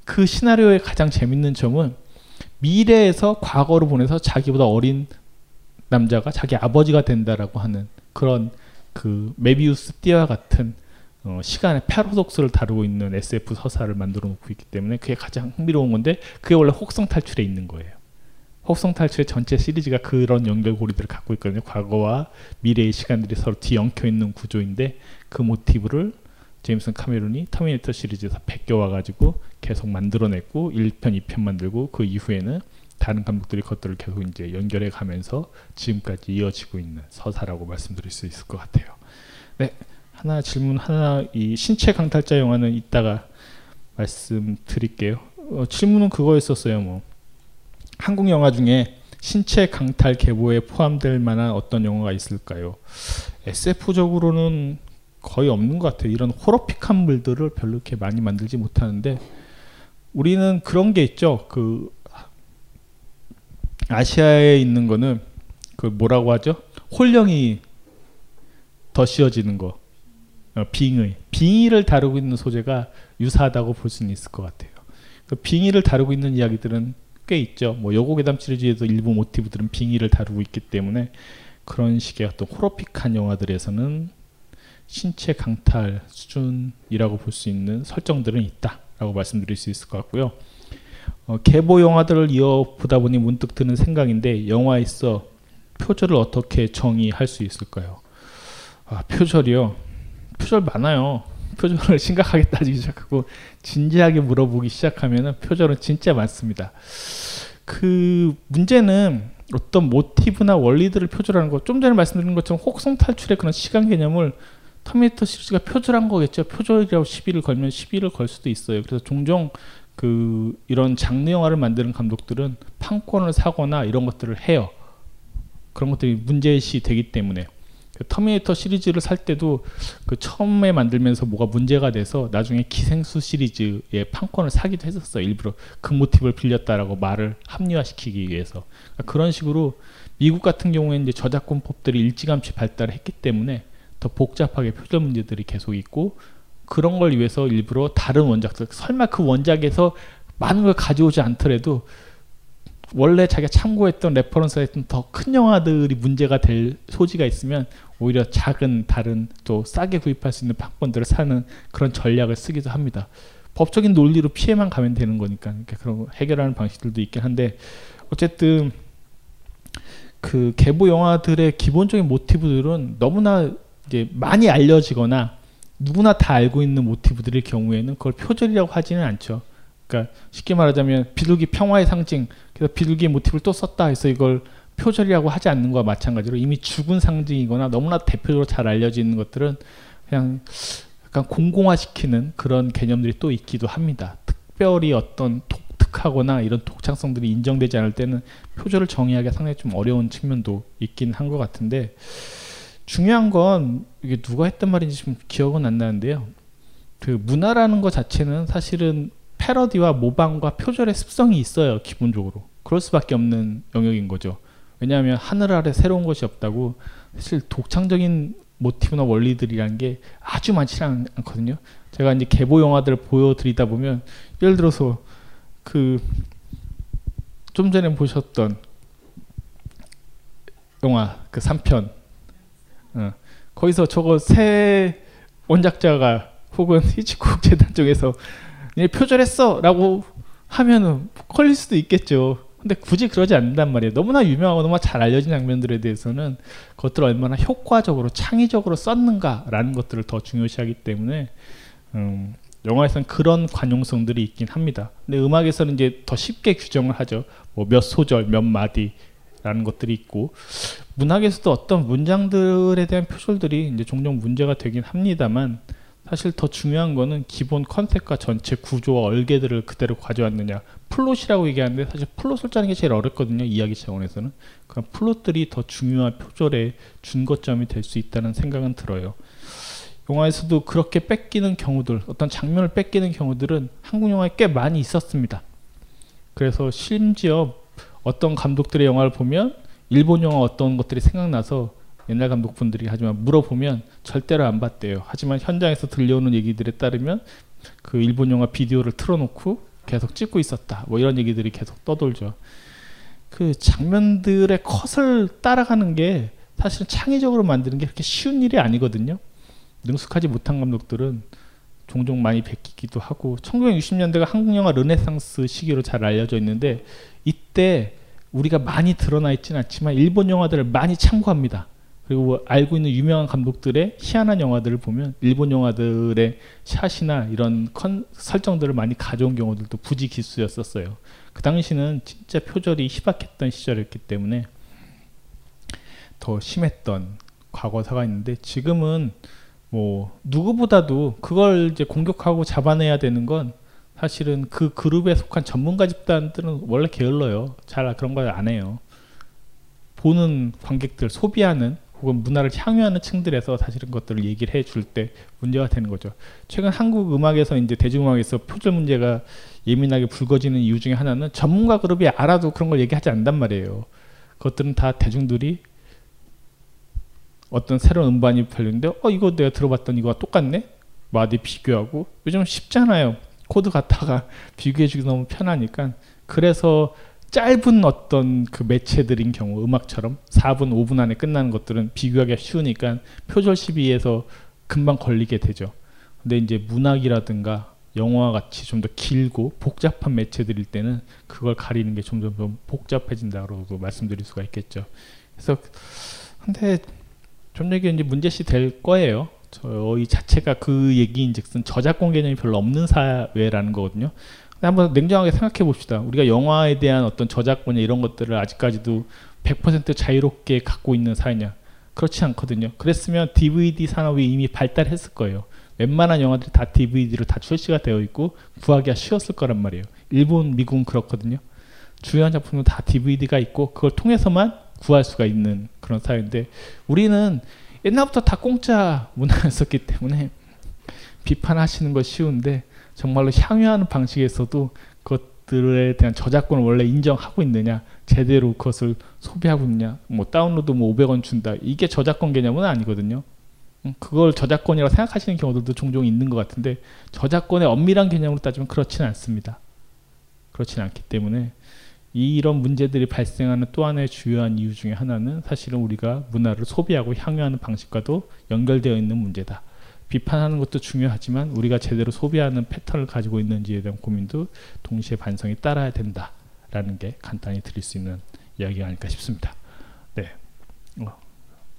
그 시나리오의 가장 재밌는 점은 미래에서 과거로 보내서 자기보다 어린 남자가 자기 아버지가 된다라고 하는 그런 그 메비우스 띠와 같은 어, 시간의 패러독스를 다루고 있는 SF 서사를 만들어 놓고 있기 때문에 그게 가장 흥미로운 건데 그게 원래 혹성 탈출에 있는 거예요. 혹성 탈출의 전체 시리즈가 그런 연결고리들을 갖고 있거든요. 과거와 미래의 시간들이 서로 뒤엉켜 있는 구조인데 그 모티브를 제임스 카메론이 터미네이터 시리즈에서 베껴와 가지고 계속 만들어냈고 1편, 2편 만들고 그 이후에는 다른 감독들이 그것들을 계속 이제 연결해 가면서 지금까지 이어지고 있는 서사라고 말씀드릴 수 있을 것 같아요. 네. 하나 질문 하나 이 신체 강탈자 영화는 이따가 말씀드릴게요. 어, 질문은 그거였었어요. 뭐 한국 영화 중에 신체 강탈 계보에 포함될 만한 어떤 영화가 있을까요? SF적으로는 거의 없는 것 같아요. 이런 호러픽한 물들을 별로 이렇게 많이 만들지 못하는데 우리는 그런 게 있죠. 그 아시아에 있는 거는 그 뭐라고 하죠? 홀령이 더 씌워지는 거. 어, 빙의. 빙의를 다루고 있는 소재가 유사하다고 볼 수는 있을 것 같아요. 그 빙의를 다루고 있는 이야기들은 꽤 있죠. 뭐 여고괴담 시리즈에도 일부 모티브들은 빙의를 다루고 있기 때문에 그런 식의 어떤 호러픽한 영화들에서는 신체 강탈 수준이라고 볼 수 있는 설정들은 있다라고 말씀드릴 수 있을 것 같고요. 어, 계보 영화들을 이어보다 보니 문득 드는 생각인데 영화에서 표절을 어떻게 정의할 수 있을까요? 아, 표절이요. 표절 많아요. 표절을 심각하게 따지기 시작하고 진지하게 물어보기 시작하면 표절은 진짜 많습니다. 그 문제는 어떤 모티브나 원리들을 표절하는 거, 좀 전에 말씀드린 것처럼 혹성 탈출의 그런 시간 개념을 터미네이터 시리즈가 표절한 거겠죠. 표절이라고 시비를 걸면 시비를 걸 수도 있어요. 그래서 종종 그 이런 장르 영화를 만드는 감독들은 판권을 사거나 이런 것들을 해요. 그런 것들이 문제시 되기 때문에 그 터미네이터 시리즈를 살 때도 그 처음에 만들면서 뭐가 문제가 돼서 나중에 기생수 시리즈의 판권을 사기도 했었어 일부러 그 모티브를 빌렸다라고 말을 합리화시키기 위해서. 그러니까 그런 식으로 미국 같은 경우에는 이제 저작권법들이 일찌감치 발달했기 때문에 더 복잡하게 표절 문제들이 계속 있고 그런 걸 위해서 일부러 다른 원작들 설마 그 원작에서 많은 걸 가져오지 않더라도 원래 자기가 참고했던 reference가 했던 더 큰 영화들이 문제가 될 소지가 있으면 오히려 작은 다른 또 싸게 구입할 수 있는 판권들을 사는 그런 전략을 쓰기도 합니다. 법적인 논리로 피해만 가면 되는 거니까 그러니까 그런 해결하는 방식들도 있긴 한데 어쨌든 그 계보 영화들의 기본적인 모티브들은 너무나 이제 많이 알려지거나 누구나 다 알고 있는 모티브들일 경우에는 그걸 표절이라고 하지는 않죠. 그러니까 쉽게 말하자면 비둘기 평화의 상징, 그래서 비둘기 모티브를 또 썼다 해서 이걸 표절이라고 하지 않는 거와 마찬가지로 이미 죽은 상징이거나 너무나 대표적으로 잘 있는 것들은 그냥 약간 공공화시키는 그런 개념들이 또 있기도 합니다. 특별히 어떤 독특하거나 이런 독창성들이 인정되지 않을 때는 표절을 정의하기가 상당히 좀 어려운 측면도 있긴 한 것 같은데 중요한 건 이게 누가 했던 말인지 좀 기억은 안 나는데요. 그 문화라는 것 자체는 사실은 패러디와 모방과 표절의 습성이 있어요. 기본적으로 그럴 수밖에 없는 영역인 거죠. 왜냐하면 하늘 아래 새로운 것이 없다고 사실 독창적인 모티브나 원리들이라는 게 아주 많지 않, 않거든요. 제가 이제 개보 영화들을 보여드리다 보면 예를 들어서 그 좀 전에 보셨던 영화 그 3편 어, 거기서 저거 새 원작자가 혹은 히치콕 재단 쪽에서 얘 표절했어라고 하면은 걸릴 수도 있겠죠. 근데 굳이 그러지 않는단 말이에요. 너무나 유명하고 너무나 잘 알려진 장면들에 대해서는 그것들을 얼마나 효과적으로 창의적으로 썼는가라는 것들을 더 중요시하기 때문에 음, 영화에서는 그런 관용성들이 있긴 합니다. 근데 음악에서는 이제 더 쉽게 규정을 하죠. 뭐 몇 소절, 몇 마디라는 것들이 있고 문학에서도 어떤 문장들에 대한 표절들이 이제 종종 문제가 되긴 합니다만 사실 더 중요한 거는 기본 컨셉과 전체 구조와 얼개들을 그대로 가져왔느냐. 플롯이라고 얘기하는데 사실 플롯을 짜는 게 제일 어렵거든요 이야기 차원에서는. 그 플롯들이 더 중요한 표절의 준거점이 될 수 있다는 생각은 들어요. 영화에서도 그렇게 뺏기는 경우들 어떤 장면을 뺏기는 경우들은 한국 영화에 꽤 많이 있었습니다. 그래서 심지어 어떤 감독들의 영화를 보면 일본 영화 어떤 것들이 생각나서 옛날 감독분들이 하지만 물어보면 절대로 안 봤대요. 하지만 현장에서 들려오는 얘기들에 따르면 그 일본 영화 비디오를 틀어놓고 계속 찍고 있었다. 뭐 이런 얘기들이 계속 떠돌죠. 그 장면들의 컷을 따라가는 게 사실은 창의적으로 만드는 게 그렇게 쉬운 일이 아니거든요. 능숙하지 못한 감독들은 종종 많이 베끼기도 하고 1960년대가 한국 영화 르네상스 시기로 잘 알려져 있는데 이때 우리가 많이 드러나 있지는 않지만 일본 영화들을 많이 참고합니다. 그리고 알고 있는 유명한 감독들의 희한한 영화들을 보면 일본 영화들의 샷이나 이런 컨 설정들을 많이 가져온 경우들도 부지 기수였었어요. 그 당시는 진짜 표절이 희박했던 시절이었기 때문에 더 심했던 과거사가 있는데 지금은 뭐 누구보다도 그걸 이제 공격하고 잡아내야 되는 건 사실은 그 그룹에 속한 전문가 집단들은 원래 게을러요. 잘 그런 걸 안 해요. 보는 관객들 소비하는 혹은 문화를 향유하는 층들에서 사실 은 것들을 얘기를 해줄 때 문제가 되는 거죠. 최근 한국 음악에서 이제 대중음악에서 표절 문제가 예민하게 불거지는 이유 중에 하나는 전문가 그룹이 알아도 그런 걸 얘기하지 않단 말이에요. 그것들은 다 대중들이 어떤 새로운 음반이 팔렸는데 어 이거 내가 들어봤던 이거와 똑같네 마디 비교하고 요즘 쉽잖아요 코드 갖다가 비교해주기 너무 편하니까 그래서 짧은 어떤 그 매체들인 경우 음악처럼 4분 5분 안에 끝나는 것들은 비교하기가 쉬우니까 표절 시비에서 금방 걸리게 되죠. 근데 이제 문학이라든가 영화 같이 좀 더 길고 복잡한 매체들일 때는 그걸 가리는 게 점점 좀 복잡해진다고 말씀드릴 수가 있겠죠. 그래서 근데 좀 얘기 이제 문제시 될 거예요. 저희 자체가 그 얘기인즉슨 저작권 개념이 별로 없는 사회라는 거거든요. 한번 냉정하게 생각해 봅시다. 우리가 영화에 대한 어떤 저작권이나 이런 것들을 아직까지도 100% 자유롭게 갖고 있는 사회냐? 그렇지 않거든요. 그랬으면 DVD 산업이 이미 발달했을 거예요. 웬만한 영화들이 다 DVD로 다 출시가 되어 있고 구하기가 쉬웠을 거란 말이에요. 일본, 미국은 그렇거든요. 주요한 작품은 다 DVD가 있고 그걸 통해서만 구할 수가 있는 그런 사회인데 우리는 옛날부터 다 공짜 문화였었기 때문에 비판하시는 거 쉬운데 정말로 향유하는 방식에서도 그것들에 대한 저작권을 원래 인정하고 있느냐 제대로 그것을 소비하고 있냐 뭐 다운로드 뭐 500원 준다 이게 저작권 개념은 아니거든요 그걸 저작권이라고 생각하시는 경우들도 종종 있는 것 같은데 저작권의 엄밀한 개념으로 따지면 그렇지는 않습니다 그렇지는 않기 때문에 이런 문제들이 발생하는 또 하나의 주요한 이유 중에 하나는 사실은 우리가 문화를 소비하고 향유하는 방식과도 연결되어 있는 문제다. 비판하는 것도 중요하지만 우리가 제대로 소비하는 패턴을 가지고 있는지에 대한 고민도 동시에 반성이 따라야 된다라는 게 간단히 드릴 수 있는 이야기가 아닐까 싶습니다. 네. 어,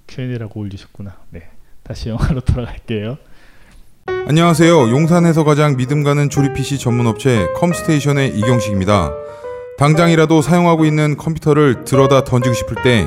Q&A라고 올리셨구나. 네. 다시 영화로 돌아갈게요. 안녕하세요. 용산에서 가장 믿음 가는 조립 PC 전문 업체 컴스테이션의 이경식입니다. 당장이라도 사용하고 있는 컴퓨터를 들어다 던지고 싶을 때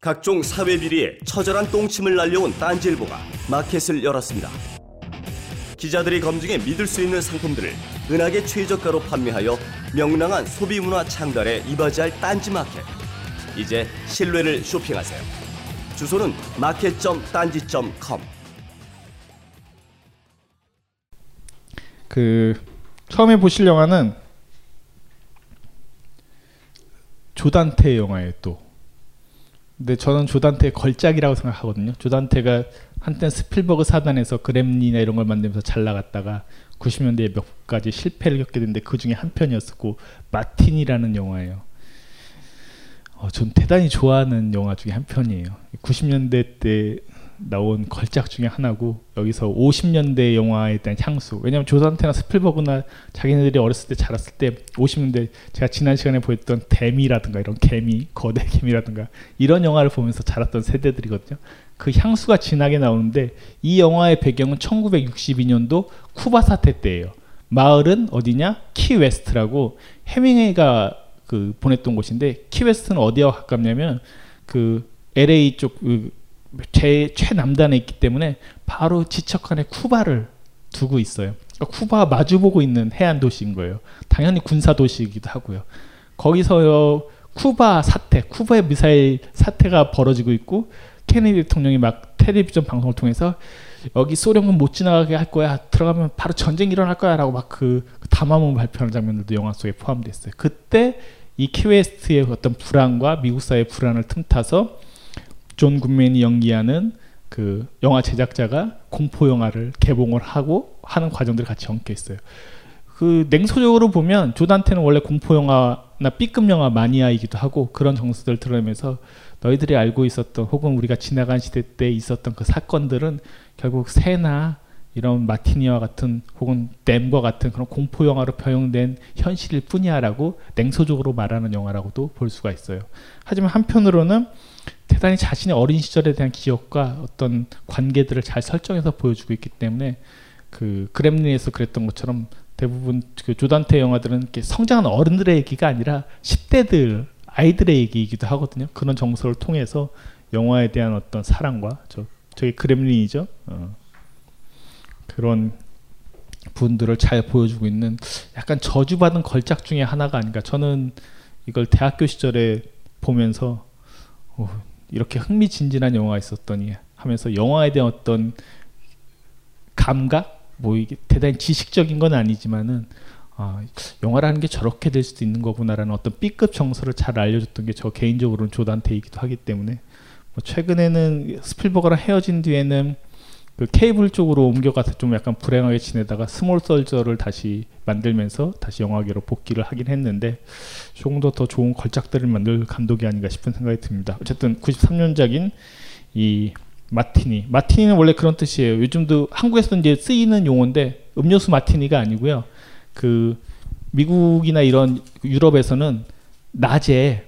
각종 사회 비리에 처절한 똥침을 날려온 딴지일보가 마켓을 열었습니다. 기자들이 검증해 믿을 수 있는 상품들을 은하계 최저가로 판매하여 명랑한 소비 문화 창달에 이바지할 딴지 마켓. 이제 신뢰를 쇼핑하세요. 주소는 마켓.딴지.com. 그 처음에 보실 영화는 조단테 영화예요 또. 근데 저는 조단테의 걸작이라고 생각하거든요. 조단테가 한때 스필버그 사단에서 그램린이나 이런 걸 만들면서 잘 나갔다가 90년대에 몇 가지 실패를 겪게 됐는데 그 중에 한 편이었었고 마틴이라는 영화예요. 어, 전 대단히 좋아하는 영화 중에 한 편이에요. 90년대 때 나온 걸작 중에 하나고 여기서 50년대 영화에 대한 향수. 왜냐하면 조단테나 스필버그나 자기네들이 어렸을 때 자랐을 때 50년대 제가 지난 시간에 보였던 데미라든가 이런 개미, 거대 개미라든가 이런 영화를 보면서 자랐던 세대들이거든요. 그 향수가 진하게 나오는데 이 영화의 배경은 1962년도 쿠바 사태 때예요. 마을은 어디냐? 키웨스트라고 해밍웨이가 그 보냈던 곳인데 키웨스트는 어디와 가깝냐면 그 LA 쪽 그, 제 최남단에 있기 때문에 바로 지척간에 쿠바를 두고 있어요. 그러니까 쿠바 마주보고 있는 해안 도시인 거예요. 당연히 군사 도시이기도 하고요. 거기서요 쿠바 사태, 쿠바의 미사일 사태가 벌어지고 있고 케네디 대통령이 막 텔레비전 방송을 통해서 여기 소련군 못 지나가게 할 거야. 들어가면 바로 전쟁 일어날 거야라고 막 그 담화문 발표하는 장면들도 영화 속에 포함돼 있어요. 그때 이 키웨스트의 어떤 불안과 미국 사회의 불안을 틈타서 존 굿맨이 연기하는 그 영화 제작자가 공포 영화를 개봉을 하고 하는 과정들이 같이 엉켜 있어요. 그 냉소적으로 보면 조단테는 원래 공포 영화나 B급 영화 마니아이기도 하고 그런 정서들을 드러내면서 너희들이 알고 있었던 혹은 우리가 지나간 시대 때 있었던 그 사건들은 결국 새나 이런 마티니와 같은 혹은 댐과 같은 그런 공포 영화로 표현된 현실일 뿐이야라고 냉소적으로 말하는 영화라고도 볼 수가 있어요. 하지만 한편으로는 대단히 자신의 어린 시절에 대한 기억과 어떤 관계들을 잘 설정해서 보여주고 있기 때문에 그 그렘린에서 그랬던 것처럼 대부분 그 조단테 영화들은 이렇게 성장한 어른들의 얘기가 아니라 10대들 아이들의 얘기이기도 하거든요. 그런 정서를 통해서 영화에 대한 어떤 사랑과 저 저게 그렘린이죠. 어. 그런 분들을 잘 보여주고 있는 약간 저주받은 걸작 중에 하나가 아닌가. 저는 이걸 대학교 시절에 보면서 어, 이렇게 흥미진진한 영화가 있었더니 하면서 영화에 대한 어떤 감각, 뭐 이게 대단히 지식적인 건 아니지만은 아, 영화라는 게 저렇게 될 수도 있는 거구나라는 어떤 B급 정서를 잘 알려줬던 게 저 개인적으로는 조 단테이기도 하기 때문에 뭐 최근에는 스필버거랑 헤어진 뒤에는 그 케이블 쪽으로 옮겨가서 좀 약간 불행하게 지내다가 스몰 솔저를 다시 만들면서 다시 영화계로 복귀를 하긴 했는데 조금 더 더 좋은 걸작들을 만들 감독이 아닌가 싶은 생각이 듭니다. 어쨌든 93년작인 이 마티네. 마티네는 원래 그런 뜻이에요. 요즘도 한국에서 이제 쓰이는 용어인데 음료수 마티니가 아니고요. 그 미국이나 이런 유럽에서는 낮에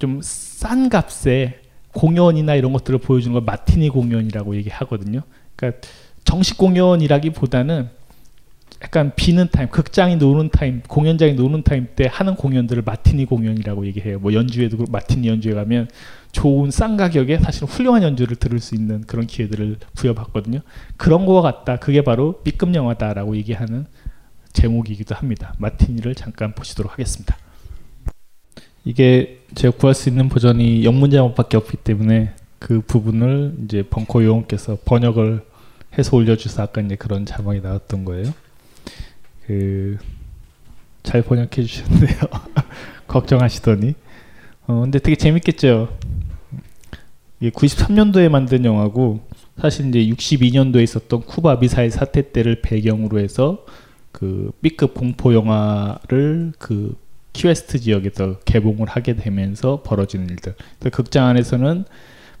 좀 싼 값에 공연이나 이런 것들을 보여주는 걸 마티네 공연이라고 얘기하거든요. 그러니까 정식 공연이라기보다는 약간 비는 타임, 극장이 노는 타임, 공연장이 노는 타임 때 하는 공연들을 마티네 공연이라고 얘기해요. 뭐 연주회도 마티네 연주회 가면 좋은 싼 가격에 사실 훌륭한 연주를 들을 수 있는 그런 기회들을 부여받거든요. 그런 거와 같다. 그게 바로 B급 영화다라고 얘기하는 제목이기도 합니다. 마티니를 잠깐 보시도록 하겠습니다. 이게 제가 구할 수 있는 버전이 영문자막밖에 없기 때문에 그 부분을 이제 벙커 요원께서 번역을 해서 올려주셔서 아까 이제 그런 자막이 나왔던 거예요. 그 잘 번역해 주셨는데요. 걱정하시더니. 어 근데 되게 재밌겠죠. 이게 93년도에 만든 영화고 사실 이제 62년도에 있었던 쿠바 미사일 사태 때를 배경으로 해서 그 B급 공포 영화를 그 키웨스트 지역에서 개봉을 하게 되면서 벌어지는 일들. 그 극장 안에서는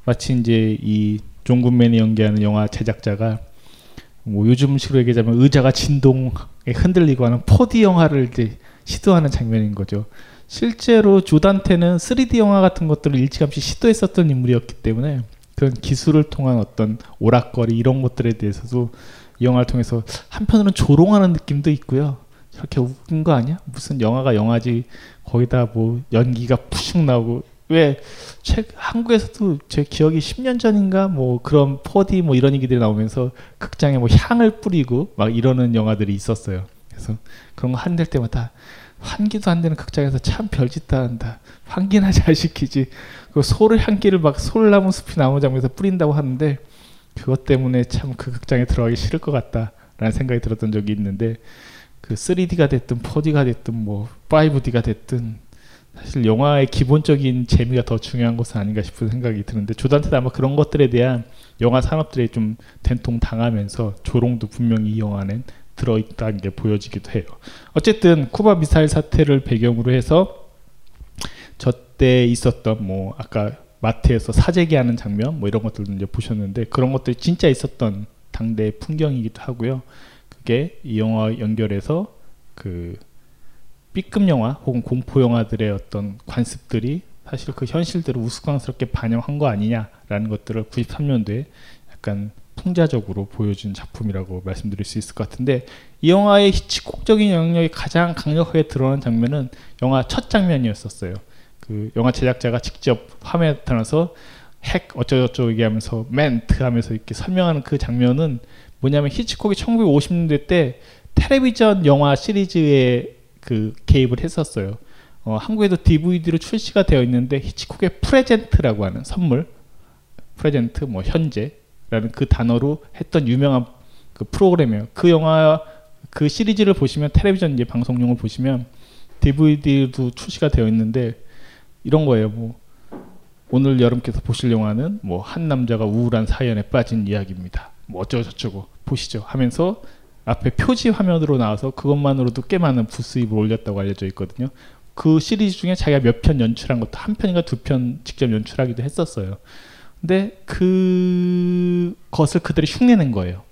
마치 이제 이 종군맨이 연기하는 영화 제작자가 뭐 요즘식으로 얘기하자면 의자가 진동에 흔들리고 하는 4D 영화를 이제 시도하는 장면인 거죠. 실제로 조단테는 3D 영화 같은 것들을 일찌감치 시도했었던 인물이었기 때문에 그런 기술을 통한 어떤 오락거리 이런 것들에 대해서도 이 영화를 통해서 한편으로는 조롱하는 느낌도 있고요. 저렇게 웃긴 거 아니야? 무슨 영화가 영화지 거기다 뭐 연기가 푸슉 나오고 왜 책 한국에서도 제 기억이 10년 전인가 뭐 그런 4D 뭐 이런 얘기들이 나오면서 극장에 뭐 향을 뿌리고 막 이러는 영화들이 있었어요. 그래서 그런 거 한댈 때마다 환기도 안 되는 극장에서 참 별짓 다 한다. 환기나 잘 시키지. 그 소를 향기를 막 솔나무 숲이 나무 장면에서 뿌린다고 하는데 그것 때문에 참 그 극장에 들어가기 싫을 것 같다라는 생각이 들었던 적이 있는데 그 3D가 됐든 4D가 됐든 뭐 5D가 됐든 사실 영화의 기본적인 재미가 더 중요한 것은 아닌가 싶은 생각이 드는데 조단테도 아마 그런 것들에 대한 영화 산업들에 좀 된통 당하면서 조롱도 분명히 이 영화는 들어있다는 게 보여지기도 해요. 어쨌든 쿠바 미사일 사태를 배경으로 해서 저때 있었던 뭐 아까 마트에서 사재기 하는 장면 뭐 이런 것들도 이제 보셨는데 그런 것들이 진짜 있었던 당대 풍경이기도 하고요. 그게 이 영화 연결해서 그 B급 영화 혹은 공포 영화들의 어떤 관습들이 사실 그 현실들을 우스꽝스럽게 반영한 거 아니냐라는 것들을 93년도에 약간 풍자적으로 보여준 작품이라고 말씀드릴 수 있을 것 같은데 이 영화의 히치콕적인 영역이 가장 강력하게 드러난 장면은 영화 첫 장면이었었어요. 그 영화 제작자가 직접 화면에 나타나서 핵 어쩌고저쩌고 얘기하면서 멘트 하면서 이렇게 설명하는 그 장면은 뭐냐면 히치콕이 1950년대 때 텔레비전 영화 시리즈에 그 개입을 했었어요. 어, 한국에도 DVD로 출시가 되어 있는데 히치콕의 프레젠트라고 하는 선물, 프레젠트 뭐 현재라는 그 단어로 했던 유명한 그 프로그램이에요. 그 영화 그 시리즈를 보시면 텔레비전 이제 방송용을 보시면 DVD도 출시가 되어 있는데 이런 거예요. 뭐 오늘 여러분께서 보실 영화는 뭐 한 남자가 우울한 사연에 빠진 이야기입니다. 뭐 어쩌고 저쩌고 보시죠 하면서 앞에 표지 화면으로 나와서 그것만으로도 꽤 많은 부수입을 올렸다고 알려져 있거든요. 그 시리즈 중에 자기가 몇 편 연출한 것도 한 편인가 두 편 직접 연출하기도 했었어요. 근데 그 것을 그들이 흉내낸 거예요.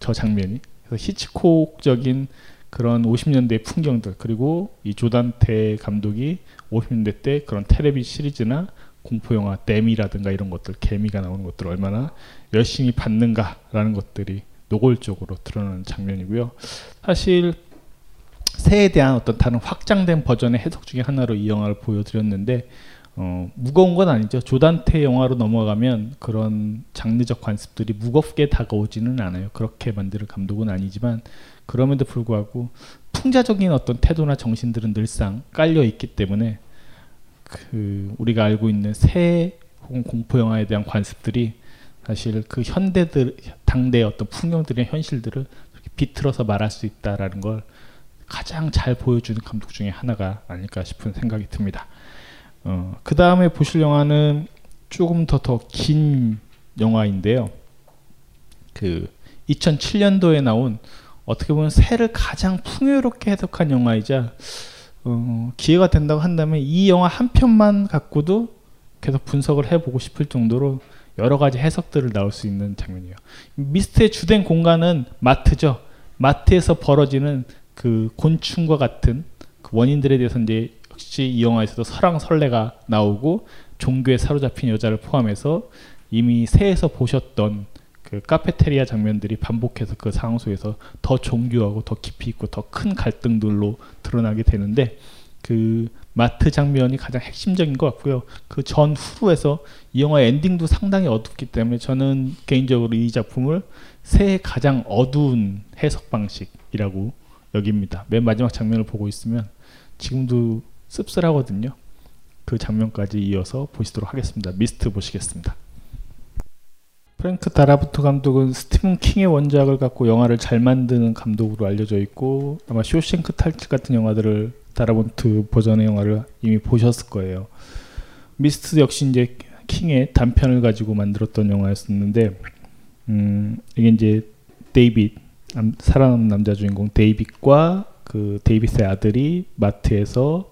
저 장면이. 그래서 히치콕적인 그런 50년대 풍경들 그리고 이 조단테 감독이 50년대 때 그런 텔레비 시리즈나 공포 영화 댐이라든가 이런 것들 개미가 나오는 것들 얼마나 열심히 받는가라는 것들이 노골적으로 드러나는 장면이고요. 사실 새에 대한 어떤 다른 확장된 버전의 해석 중에 하나로 이 영화를 보여드렸는데 어, 무거운 건 아니죠. 조단테 영화로 넘어가면 그런 장르적 관습들이 무겁게 다가오지는 않아요. 그렇게 만드는 감독은 아니지만 그럼에도 불구하고 풍자적인 어떤 태도나 정신들은 늘상 깔려 있기 때문에 그 우리가 알고 있는 새 혹은 공포 영화에 대한 관습들이 사실 그 현대들 당대의 어떤 풍경들의 현실들을 비틀어서 말할 수 있다라는 걸 가장 잘 보여주는 감독 중에 하나가 아닐까 싶은 생각이 듭니다. 어, 그 다음에 보실 영화는 조금 더 더 긴 영화인데요. 그 2007년도에 나온 어떻게 보면 새를 가장 풍요롭게 해석한 영화이자 어, 기회가 된다고 한다면 이 영화 한 편만 갖고도 계속 분석을 해보고 싶을 정도로 여러 가지 해석들을 나올 수 있는 장면이에요. 미스트의 주된 공간은 마트죠. 마트에서 벌어지는 그 곤충과 같은 그 원인들에 대해서 이제 역시 이 영화에서도 설왕설래가 나오고 종교에 사로잡힌 여자를 포함해서 이미 새에서 보셨던 그 카페테리아 장면들이 반복해서 그 상황 속에서 더 정교하고 더 깊이 있고 더 큰 갈등들로 드러나게 되는데 그 마트 장면이 가장 핵심적인 것 같고요. 그 전 후로해서 이 영화의 엔딩도 상당히 어둡기 때문에 저는 개인적으로 이 작품을 새의 가장 어두운 해석 방식이라고 여깁니다. 맨 마지막 장면을 보고 있으면 지금도 씁쓸하거든요. 그 장면까지 이어서 보시도록 하겠습니다. 미스트 보시겠습니다. 프랭크 다라본트 감독은 스티븐 킹의 원작을 갖고 영화를 잘 만드는 감독으로 알려져 있고 아마 쇼생크 탈출 같은 영화들을 다라본트 버전의 영화를 이미 보셨을 거예요. 미스트 역시 이제 킹의 단편을 가지고 만들었던 영화였었는데 음, 이게 이제 데이빗 살아남은 남자 주인공 데이빗과 그 데이빗의 아들이 마트에서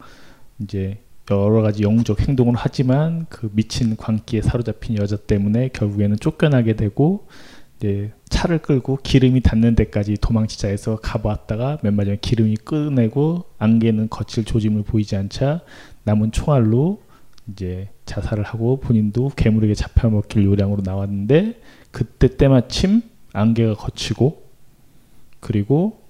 이제 여러 가지 영웅적 행동을 하지만 그 미친 광기에 사로잡힌 여자 때문에 결국에는 쫓겨나게 되고 이제 차를 끌고 기름이 닿는 데까지 도망치자 해서 가보았다가 맨 마지막에 기름이 끝나고 안개는 걷힐 조짐을 보이지 않자 남은 총알로 이제 자살을 하고 본인도 괴물에게 잡혀먹힐 요량으로 나왔는데 그때 때마침 안개가 거치고 그리고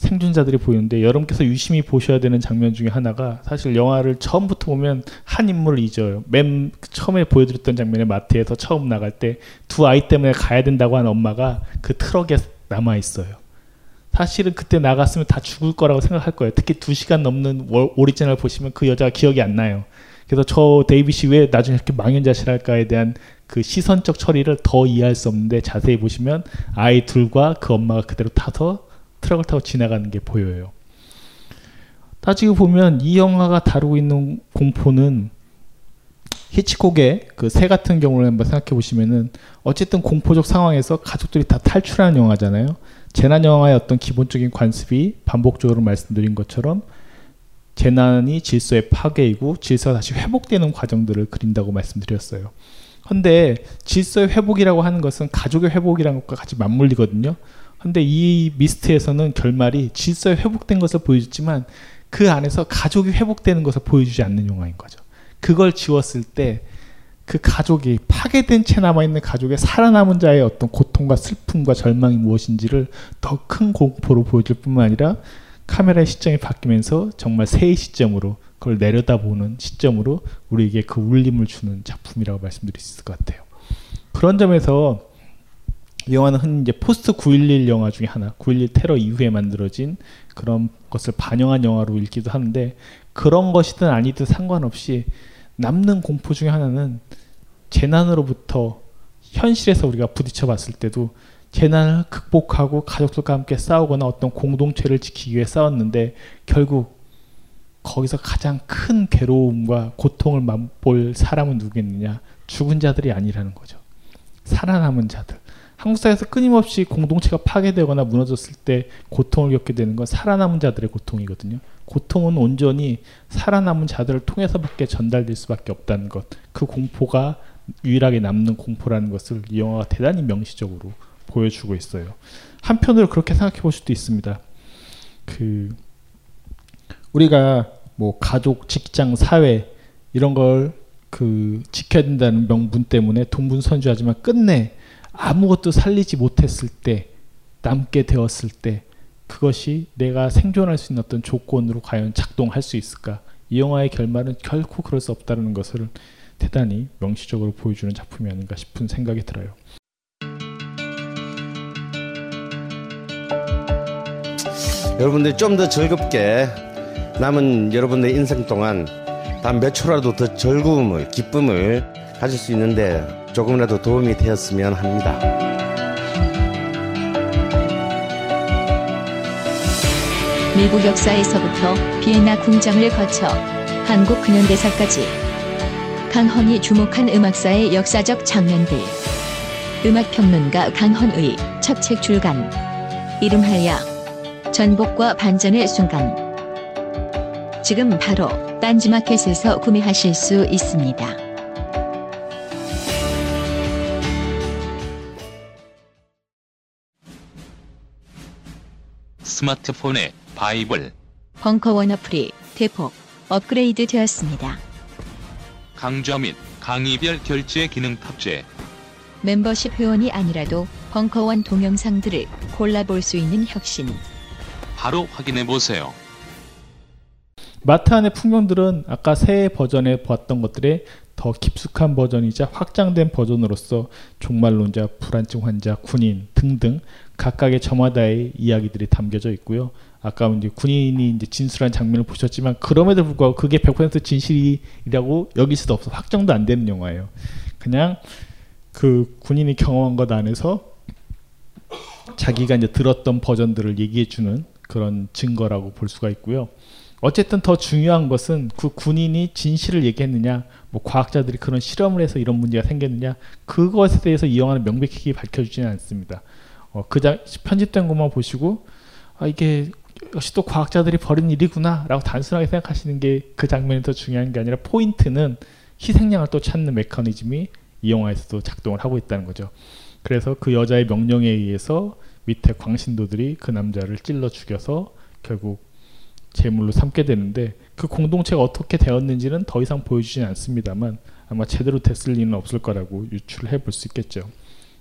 생존자들이 보이는데 여러분께서 유심히 보셔야 되는 장면 중에 하나가 사실 영화를 처음부터 보면 한 인물을 잊어요. 맨 처음에 보여드렸던 장면에 마트에서 처음 나갈 때 두 아이 때문에 가야 된다고 한 엄마가 그 트럭에 남아 있어요. 사실은 그때 나갔으면 다 죽을 거라고 생각할 거예요. 특히 두 시간 넘는 오리지널 보시면 그 여자가 기억이 안 나요. 그래서 저 데이빗이 왜 나중에 이렇게 망연자실할까에 대한 그 시선적 처리를 더 이해할 수 없는데 자세히 보시면 아이 둘과 그 엄마가 그대로 타서 트럭을 타고 지나가는 게 보여요. 따지고 보면 이 영화가 다루고 있는 공포는 히치콕의 그 새 같은 경우를 한번 생각해 보시면은 어쨌든 공포적 상황에서 가족들이 다 탈출하는 영화잖아요. 재난 영화의 어떤 기본적인 관습이 반복적으로 말씀드린 것처럼 재난이 질서의 파괴이고 질서가 다시 회복되는 과정들을 그린다고 말씀드렸어요. 근데 질서의 회복이라고 하는 것은 가족의 회복이라는 것과 같이 맞물리거든요. 근데 이 미스트에서는 결말이 질서에 회복된 것을 보여줬지만 그 안에서 가족이 회복되는 것을 보여주지 않는 영화인 거죠. 그걸 지웠을 때 그 가족이 파괴된 채 남아있는 가족의 살아남은 자의 어떤 고통과 슬픔과 절망이 무엇인지를 더 큰 공포로 보여줄 뿐만 아니라 카메라의 시점이 바뀌면서 정말 새의 시점으로 그걸 내려다보는 시점으로 우리에게 그 울림을 주는 작품이라고 말씀드릴 수 있을 것 같아요. 그런 점에서 이 영화는 흔히 이제 포스트 9.11 영화 중에 하나, 9.11 테러 이후에 만들어진 그런 것을 반영한 영화로 읽기도 하는데 그런 것이든 아니든 상관없이 남는 공포 중에 하나는 재난으로부터 현실에서 우리가 부딪혀 봤을 때도 재난을 극복하고 가족들과 함께 싸우거나 어떤 공동체를 지키기 위해 싸웠는데 결국 거기서 가장 큰 괴로움과 고통을 맛볼 사람은 누구겠느냐? 죽은 자들이 아니라는 거죠. 살아남은 자들. 한국 사회에서 끊임없이 공동체가 파괴되거나 무너졌을 때 고통을 겪게 되는 건 살아남은 자들의 고통이거든요. 고통은 온전히 살아남은 자들을 통해서밖에 전달될 수밖에 없다는 것. 그 공포가 유일하게 남는 공포라는 것을 이 영화가 대단히 명시적으로 보여주고 있어요. 한편으로 그렇게 생각해 볼 수도 있습니다. 그 우리가 뭐 가족, 직장, 사회 이런 걸 그 지켜야 된다는 명분 때문에 동분선주하지만 끝내 아무것도 살리지 못했을 때 남게 되었을 때 그것이 내가 생존할 수 있는 어떤 조건으로 과연 작동할 수 있을까? 이 영화의 결말은 결코 그럴 수 없다는 것을 대단히 명시적으로 보여주는 작품이 아닌가 싶은 생각이 들어요. 여러분들 좀 더 즐겁게 남은 여러분의 인생 동안 단 몇 초라도 더 즐거움을 기쁨을 가질 수 있는데 조금이라도 도움이 되었으면 합니다. 미국 역사에서부터 비엔나 궁정을 거쳐 한국 근현대사까지 강헌이 주목한 음악사의 역사적 장면들 음악평론가 강헌의 첫 책 출간 이름하여 전복과 반전의 순간 지금 바로 딴지마켓에서 구매하실 수 있습니다. 스마트폰의 바이블 벙커원 어플이 대폭 업그레이드 되었습니다. 강좌 및 강의별 결제 기능 탑재 멤버십 회원이 아니라도 벙커원 동영상들을 골라볼 수 있는 혁신. 바로 확인해 보세요. 마트 안의 풍경들은 아까 새 버전에 보았던 것들의 더 깊숙한 버전이자 확장된 버전으로서 종말론자, 불안증 환자, 군인 등등 각각의 저마다의 이야기들이 담겨져 있고요. 아까 이제 군인이 이제 진술한 장면을 보셨지만 그럼에도 불구하고 그게 100% 진실이라고 여길 수도 없어 확정도 안 되는 영화예요. 그냥 그 군인이 경험한 것 안에서 자기가 이제 들었던 버전들을 얘기해 주는 그런 증거라고 볼 수가 있고요. 어쨌든 더 중요한 것은 그 군인이 진실을 얘기했느냐, 뭐 과학자들이 그런 실험을 해서 이런 문제가 생겼느냐, 그것에 대해서 이 영화는 명백하게 밝혀주지는 않습니다. 어, 그장 편집된 것만 보시고 아 이게 역시 또 과학자들이 벌인 일이구나라고 단순하게 생각하시는 게 그 장면이 더 중요한 게 아니라 포인트는 희생양을 또 찾는 메커니즘이 이 영화에서도 작동을 하고 있다는 거죠. 그래서 그 여자의 명령에 의해서 밑에 광신도들이 그 남자를 찔러 죽여서 결국 제물로 삼게 되는데 그 공동체가 어떻게 되었는지는 더 이상 보여주지는 않습니다만 아마 제대로 됐을 리는 없을 거라고 유출해 볼 수 있겠죠.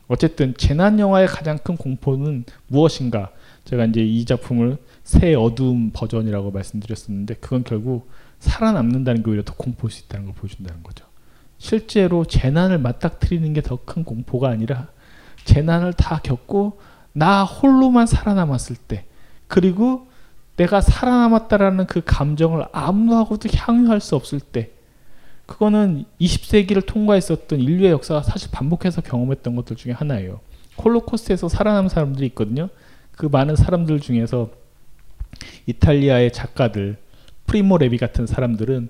어쨌든 재난 영화의 가장 큰 공포는 무엇인가? 제가 이제 이 작품을 새 어두움 버전이라고 말씀드렸었는데 그건 결국 살아남는다는 게 오히려 더 공포일 수 있다는 걸 보여준다는 거죠. 실제로 재난을 맞닥뜨리는 게 더 큰 공포가 아니라 재난을 다 겪고 나 홀로만 살아남았을 때 그리고 내가 살아남았다라는 그 감정을 아무하고도 향유할 수 없을 때 그거는 20세기를 통과했었던 인류의 역사가 사실 반복해서 경험했던 것들 중에 하나예요. 홀로코스트에서 살아남은 사람들이 있거든요. 그 많은 사람들 중에서 이탈리아의 작가들 프리모 레비 같은 사람들은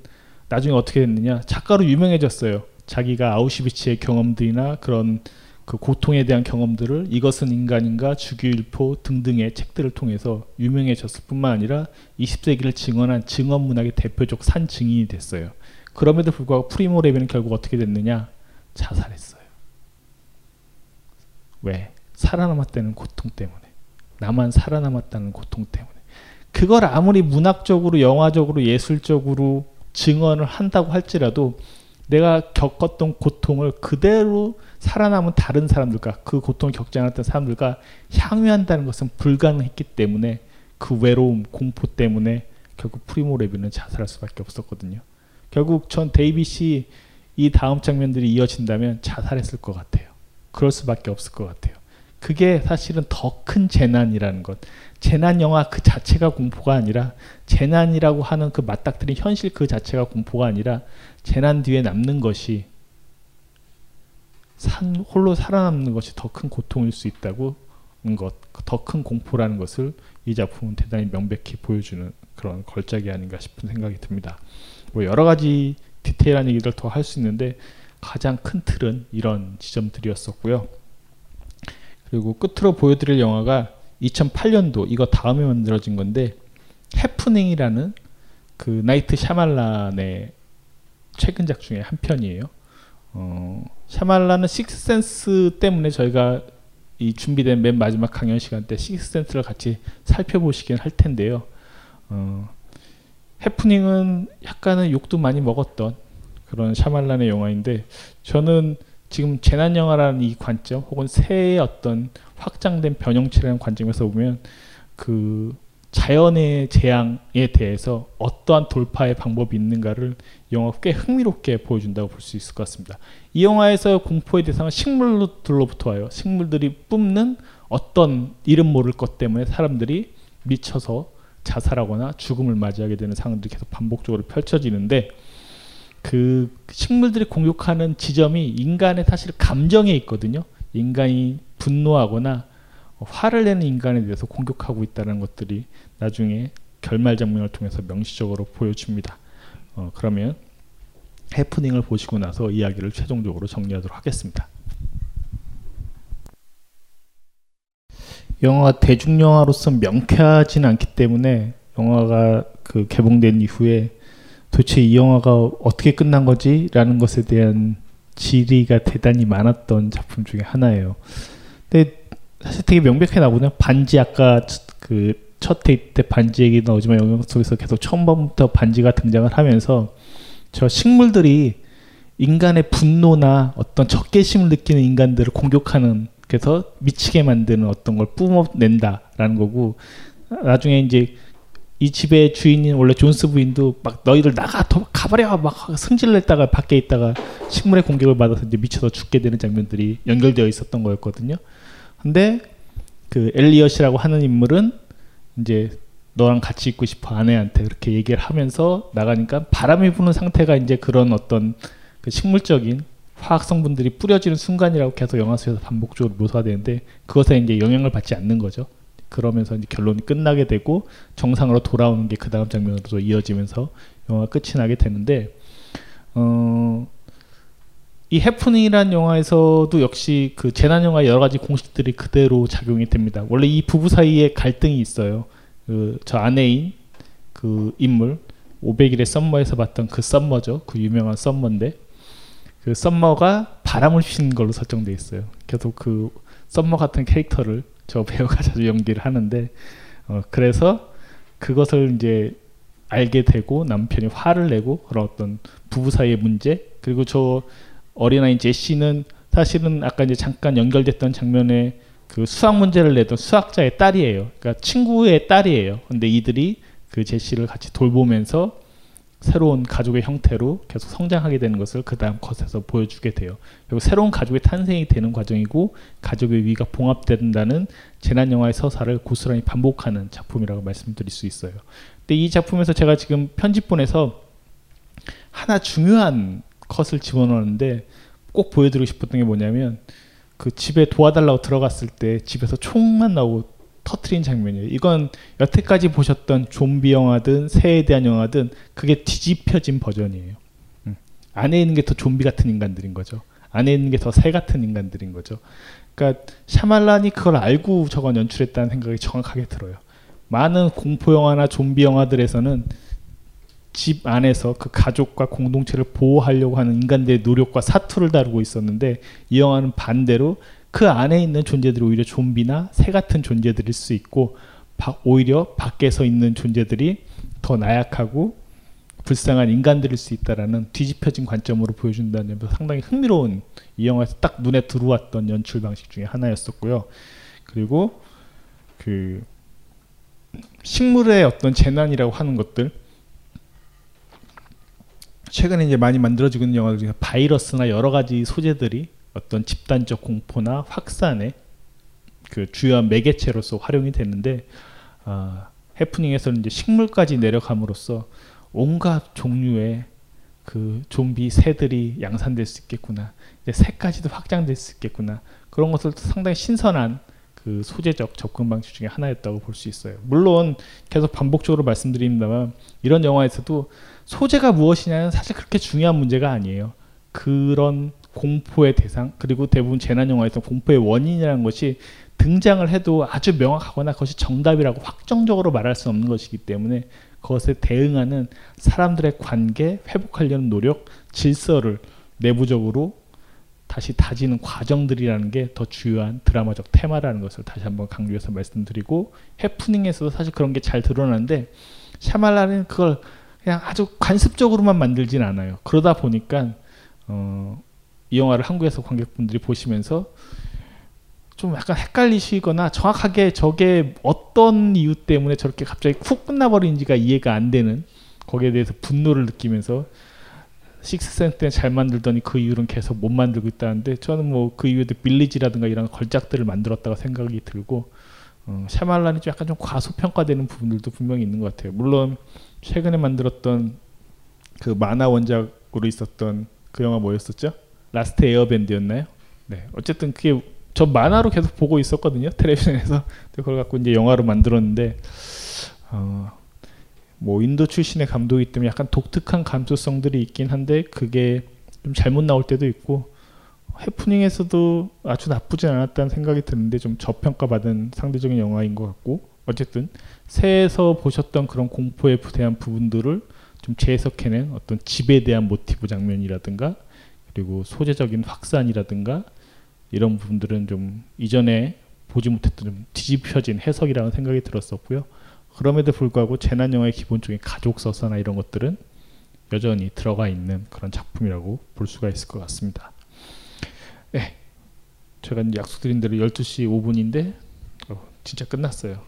나중에 어떻게 됐느냐 작가로 유명해졌어요. 자기가 아우슈비츠의 경험들이나 그런 그 고통에 대한 경험들을 이것은 인간인가 주기율표 등등의 책들을 통해서 유명해졌을 뿐만 아니라 20세기를 증언한 증언 문학의 대표적 산 증인이 됐어요. 그럼에도 불구하고 프리모 레비는 결국 어떻게 됐느냐 자살했어요. 왜? 살아남았다는 고통 때문에. 나만 살아남았다는 고통 때문에. 그걸 아무리 문학적으로 영화적으로 예술적으로 증언을 한다고 할지라도 내가 겪었던 고통을 그대로 살아남은 다른 사람들과 그 고통을 겪지 않았던 사람들과 향유한다는 것은 불가능했기 때문에 그 외로움, 공포 때문에 결국 프리모 레비는 자살할 수밖에 없었거든요. 결국 전 데이빗이 이 다음 장면들이 이어진다면 자살했을 것 같아요. 그럴 수밖에 없을 것 같아요. 그게 사실은 더 큰 재난이라는 것. 재난 영화 그 자체가 공포가 아니라 재난이라고 하는 그 맞닥뜨린 현실 그 자체가 공포가 아니라 재난 뒤에 남는 것이 산, 홀로 살아남는 것이 더 큰 고통일 수 있다고 것, 더 큰 공포라는 것을 이 작품은 대단히 명백히 보여주는 그런 걸작이 아닌가 싶은 생각이 듭니다. 뭐 여러 가지 디테일한 얘기를 더 할 수 있는데 가장 큰 틀은 이런 지점들이었었고요. 그리고 끝으로 보여드릴 영화가 2008년도 이거 다음에 만들어진 건데 해프닝이라는 그 나이트 샤말란의 최근작 중에 한 편이에요. 어, 샤말란은 식스센스 때문에 저희가 이 준비된 맨 마지막 강연 시간 때 식스센스를 같이 살펴보시긴 할 텐데요. 어, 해프닝은 약간은 욕도 많이 먹었던 그런 샤말란의 영화인데 저는 지금 재난 영화라는 이 관점 혹은 새의 어떤 확장된 변형체라는 관점에서 보면 그 자연의 재앙에 대해서 어떠한 돌파의 방법이 있는가를 영화 꽤 흥미롭게 보여준다고 볼 수 있을 것 같습니다. 이 영화에서 공포의 대상은 식물들로부터 와요. 식물들이 뿜는 어떤 이름 모를 것 때문에 사람들이 미쳐서 자살하거나 죽음을 맞이하게 되는 상황들이 계속 반복적으로 펼쳐지는데 그 식물들이 공격하는 지점이 인간의 사실 감정에 있거든요. 인간이 분노하거나 화를 내는 인간에 대해서 공격하고 있다는 것들이 나중에 결말 장면을 통해서 명시적으로 보여줍니다. 어, 그러면 해프닝을 보시고 나서 이야기를 최종적으로 정리하도록 하겠습니다. 영화가 대중 영화로서 명쾌하지는 않기 때문에 영화가 그 개봉된 이후에 도대체 이 영화가 어떻게 끝난 거지라는 것에 대한 질의가 대단히 많았던 작품 중에 하나예요. 근데 사실 되게 명백해 나오거든요. 반지 아까 그첫 데이트 때 반지 얘기 나오지만 영화 속에서 계속 처음부터 반지가 등장을 하면서 저 식물들이 인간의 분노나 어떤 적개심을 느끼는 인간들을 공격하는 그래서 미치게 만드는 어떤 걸 뿜어낸다라는 거고 나중에 이제 이 집의 주인인 원래 존스 부인도 막 너희들 나가 더 가버려 막 승질 냈다가 밖에 있다가 식물의 공격을 받아서 이제 미쳐서 죽게 되는 장면들이 연결되어 있었던 거였거든요. 근데 그 엘리엇이라고 하는 인물은 이제 너랑 같이 있고 싶어 아내한테 그렇게 얘기를 하면서 나가니까 바람이 부는 상태가 이제 그런 어떤 그 식물적인 화학 성분들이 뿌려지는 순간이라고 계속 영화 속에서 반복적으로 묘사가 되는데 그것에 이제 영향을 받지 않는 거죠. 그러면서 이제 결론이 끝나게 되고 정상으로 돌아오는 게 그 다음 장면으로 이어지면서 영화 끝이 나게 되는데 어, 이 해프닝이라는 영화에서도 역시 그 재난 영화 여러 가지 공식들이 그대로 작용이 됩니다. 원래 이 부부 사이에 갈등이 있어요. 그 저 아내인 그 인물 500일의 썸머에서 봤던 그 썸머죠. 그 유명한 썸머인데 그 썸머가 바람을 피는 걸로 설정돼 있어요. 계속 그 썸머 같은 캐릭터를 저 배우가 자주 연기를 하는데 어, 그래서 그것을 이제 알게 되고 남편이 화를 내고 그런 어떤 부부 사이의 문제 그리고 저 어린아이 제시는 사실은 아까 이제 잠깐 연결됐던 장면에 그 수학 문제를 내던 수학자의 딸이에요. 그러니까 친구의 딸이에요. 근데 이들이 그 제시를 같이 돌보면서 새로운 가족의 형태로 계속 성장하게 되는 것을 그 다음 컷에서 보여주게 돼요. 그리고 새로운 가족의 탄생이 되는 과정이고 가족의 위가 봉합된다는 재난 영화의 서사를 고스란히 반복하는 작품이라고 말씀드릴 수 있어요. 근데 이 작품에서 제가 지금 편집본에서 하나 중요한 컷을 집어넣었는데 꼭 보여드리고 싶었던 게 뭐냐면 그 집에 도와달라고 들어갔을 때 집에서 총만 나오고 터트린 장면이에요. 이건 여태까지 보셨던 좀비 영화든 새에 대한 영화든 그게 뒤집혀진 버전이에요. 음. 안에 있는 게 더 좀비 같은 인간들인 거죠. 안에 있는 게 더 새 같은 인간들인 거죠. 그러니까 샤말란이 그걸 알고 저건 연출했다는 생각이 정확하게 들어요. 많은 공포 영화나 좀비 영화들에서는 집 안에서 그 가족과 공동체를 보호하려고 하는 인간들의 노력과 사투를 다루고 있었는데 이 영화는 반대로 그 안에 있는 존재들이 오히려 좀비나 새 같은 존재들일 수 있고 바, 오히려 밖에서 있는 존재들이 더 나약하고 불쌍한 인간들일 수 있다라는 뒤집혀진 관점으로 보여준다는 점에서 상당히 흥미로운 이 영화에서 딱 눈에 들어왔던 연출 방식 중에 하나였었고요. 그리고 그 식물의 어떤 재난이라고 하는 것들 최근에 이제 많이 만들어지고 있는 영화들 중에 바이러스나 여러 가지 소재들이 어떤 집단적 공포나 확산의 그 주요한 매개체로서 활용이 되는데 어, 해프닝에서는 이제 식물까지 내려감으로써 온갖 종류의 그 좀비 새들이 양산될 수 있겠구나. 이제 새까지도 확장될 수 있겠구나. 그런 것을 상당히 신선한 그 소재적 접근 방식 중에 하나였다고 볼 수 있어요. 물론 계속 반복적으로 말씀드립니다만 이런 영화에서도 소재가 무엇이냐는 사실 그렇게 중요한 문제가 아니에요. 그런 공포의 대상 그리고 대부분 재난 영화에서 공포의 원인이라는 것이 등장을 해도 아주 명확하거나 그것이 정답이라고 확정적으로 말할 수 없는 것이기 때문에 그것에 대응하는 사람들의 관계 회복하려는 노력 질서를 내부적으로 다시 다지는 과정들이라는 게 더 주요한 드라마적 테마라는 것을 다시 한번 강조해서 말씀드리고 해프닝에서도 사실 그런 게 잘 드러나는데 샤말라는 그걸 그냥 아주 관습적으로만 만들진 않아요. 그러다 보니까 어, 이 영화를 한국에서 관객분들이 보시면서 좀 약간 헷갈리시거나 정확하게 저게 어떤 이유 때문에 저렇게 갑자기 쿡 끝나버린지가 이해가 안 되는 거기에 대해서 분노를 느끼면서 식스센스 때는 잘 만들더니 그 이후로는 계속 못 만들고 있다는데 저는 뭐 그 이후에도 빌리지라든가 이런 걸작들을 만들었다고 생각이 들고 어, 샤말란이 좀 약간 좀 과소평가되는 부분들도 분명히 있는 것 같아요. 물론 최근에 만들었던 그 만화 원작으로 있었던 그 영화 뭐였었죠? 라스트 에어밴드였나요? 네. 어쨌든 그게 저 만화로 계속 보고 있었거든요. 텔레비전에서. 그걸 갖고 이제 영화로 만들었는데 어, 뭐 인도 출신의 감독이기 때문에 약간 독특한 감수성들이 있긴 한데 그게 좀 잘못 나올 때도 있고 해프닝에서도 아주 나쁘진 않았다는 생각이 드는데 좀 저평가받은 상대적인 영화인 것 같고 어쨌든 새에서 보셨던 그런 공포에 대한 부분들을 좀 재해석해낸 어떤 집에 대한 모티브 장면이라든가 그리고 소재적인 확산이라든가 이런 부분들은 좀 이전에 보지 못했던 좀 뒤집혀진 해석이라는 생각이 들었었고요. 그럼에도 불구하고 재난 영화의 기본적인 가족 서사나 이런 것들은 여전히 들어가 있는 그런 작품이라고 볼 수가 있을 것 같습니다. 네, 제가 약속드린 대로 12시 5분인데 어, 진짜 끝났어요.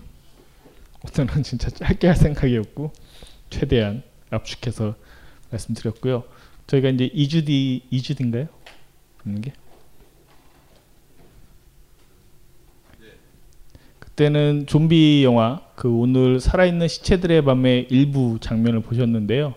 오늘은 진짜 짧게 할 생각이었고 최대한 압축해서 말씀드렸고요. 저희가 이제 2주 뒤 2주 뒤인가요? 있는 게 그때는 좀비 영화 그 오늘 살아있는 시체들의 밤의 일부 장면을 보셨는데요.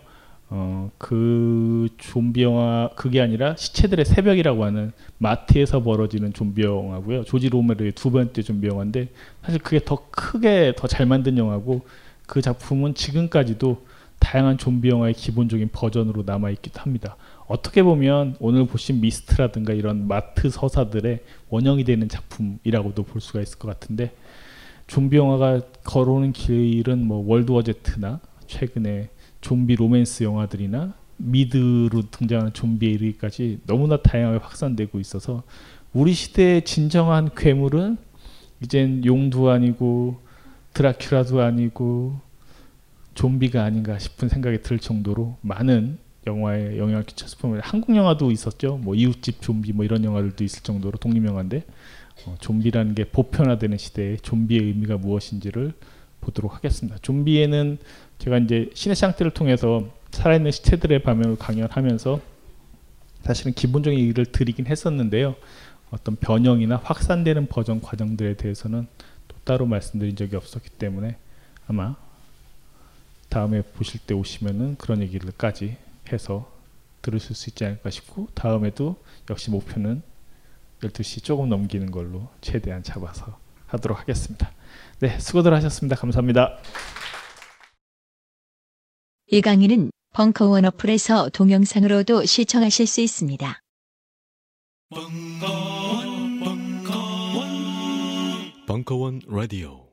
어, 그 좀비 영화 그게 아니라 시체들의 새벽이라고 하는 마트에서 벌어지는 좀비 영화고요. 조지 로메로의 두 번째 좀비 영화인데 사실 그게 더 크게 더 잘 만든 영화고 그 작품은 지금까지도 다양한 좀비 영화의 기본적인 버전으로 남아 있기도 합니다. 어떻게 보면 오늘 보신 미스트라든가 이런 마트 서사들의 원형이 되는 작품이라고도 볼 수가 있을 것 같은데 좀비 영화가 걸어오는 길은 뭐 월드워 제트나 최근에 좀비 로맨스 영화들이나 미드로 등장하는 좀비에 이르기까지 너무나 다양하게 확산되고 있어서 우리 시대의 진정한 괴물은 이젠 용도 아니고 드라큘라도 아니고 좀비가 아닌가 싶은 생각이 들 정도로 많은 영화에 영향을 보면 한국 영화도 있었죠. 뭐 이웃집 좀비 뭐 이런 영화들도 있을 정도로 독립 영화인데 어, 좀비라는 게 보편화되는 시대에 좀비의 의미가 무엇인지를 보도록 하겠습니다. 좀비에는 제가 이제 신의 상태를 통해서 살아있는 시체들의 반면을 강연하면서 사실은 기본적인 얘기를 드리긴 했었는데요. 어떤 변형이나 확산되는 버전 과정들에 대해서는 또 따로 말씀드린 적이 없었기 때문에 아마 다음에 보실 때 오시면은 그런 얘기를까지 해서 들으실 수 있지 않을까 싶고 다음에도 역시 목표는 12시 조금 넘기는 걸로 최대한 잡아서 하도록 하겠습니다. 네, 수고들 하셨습니다. 감사합니다. 이 강의는 벙커원 어플에서 동영상으로도 시청하실 수 있습니다. 벙커원 라디오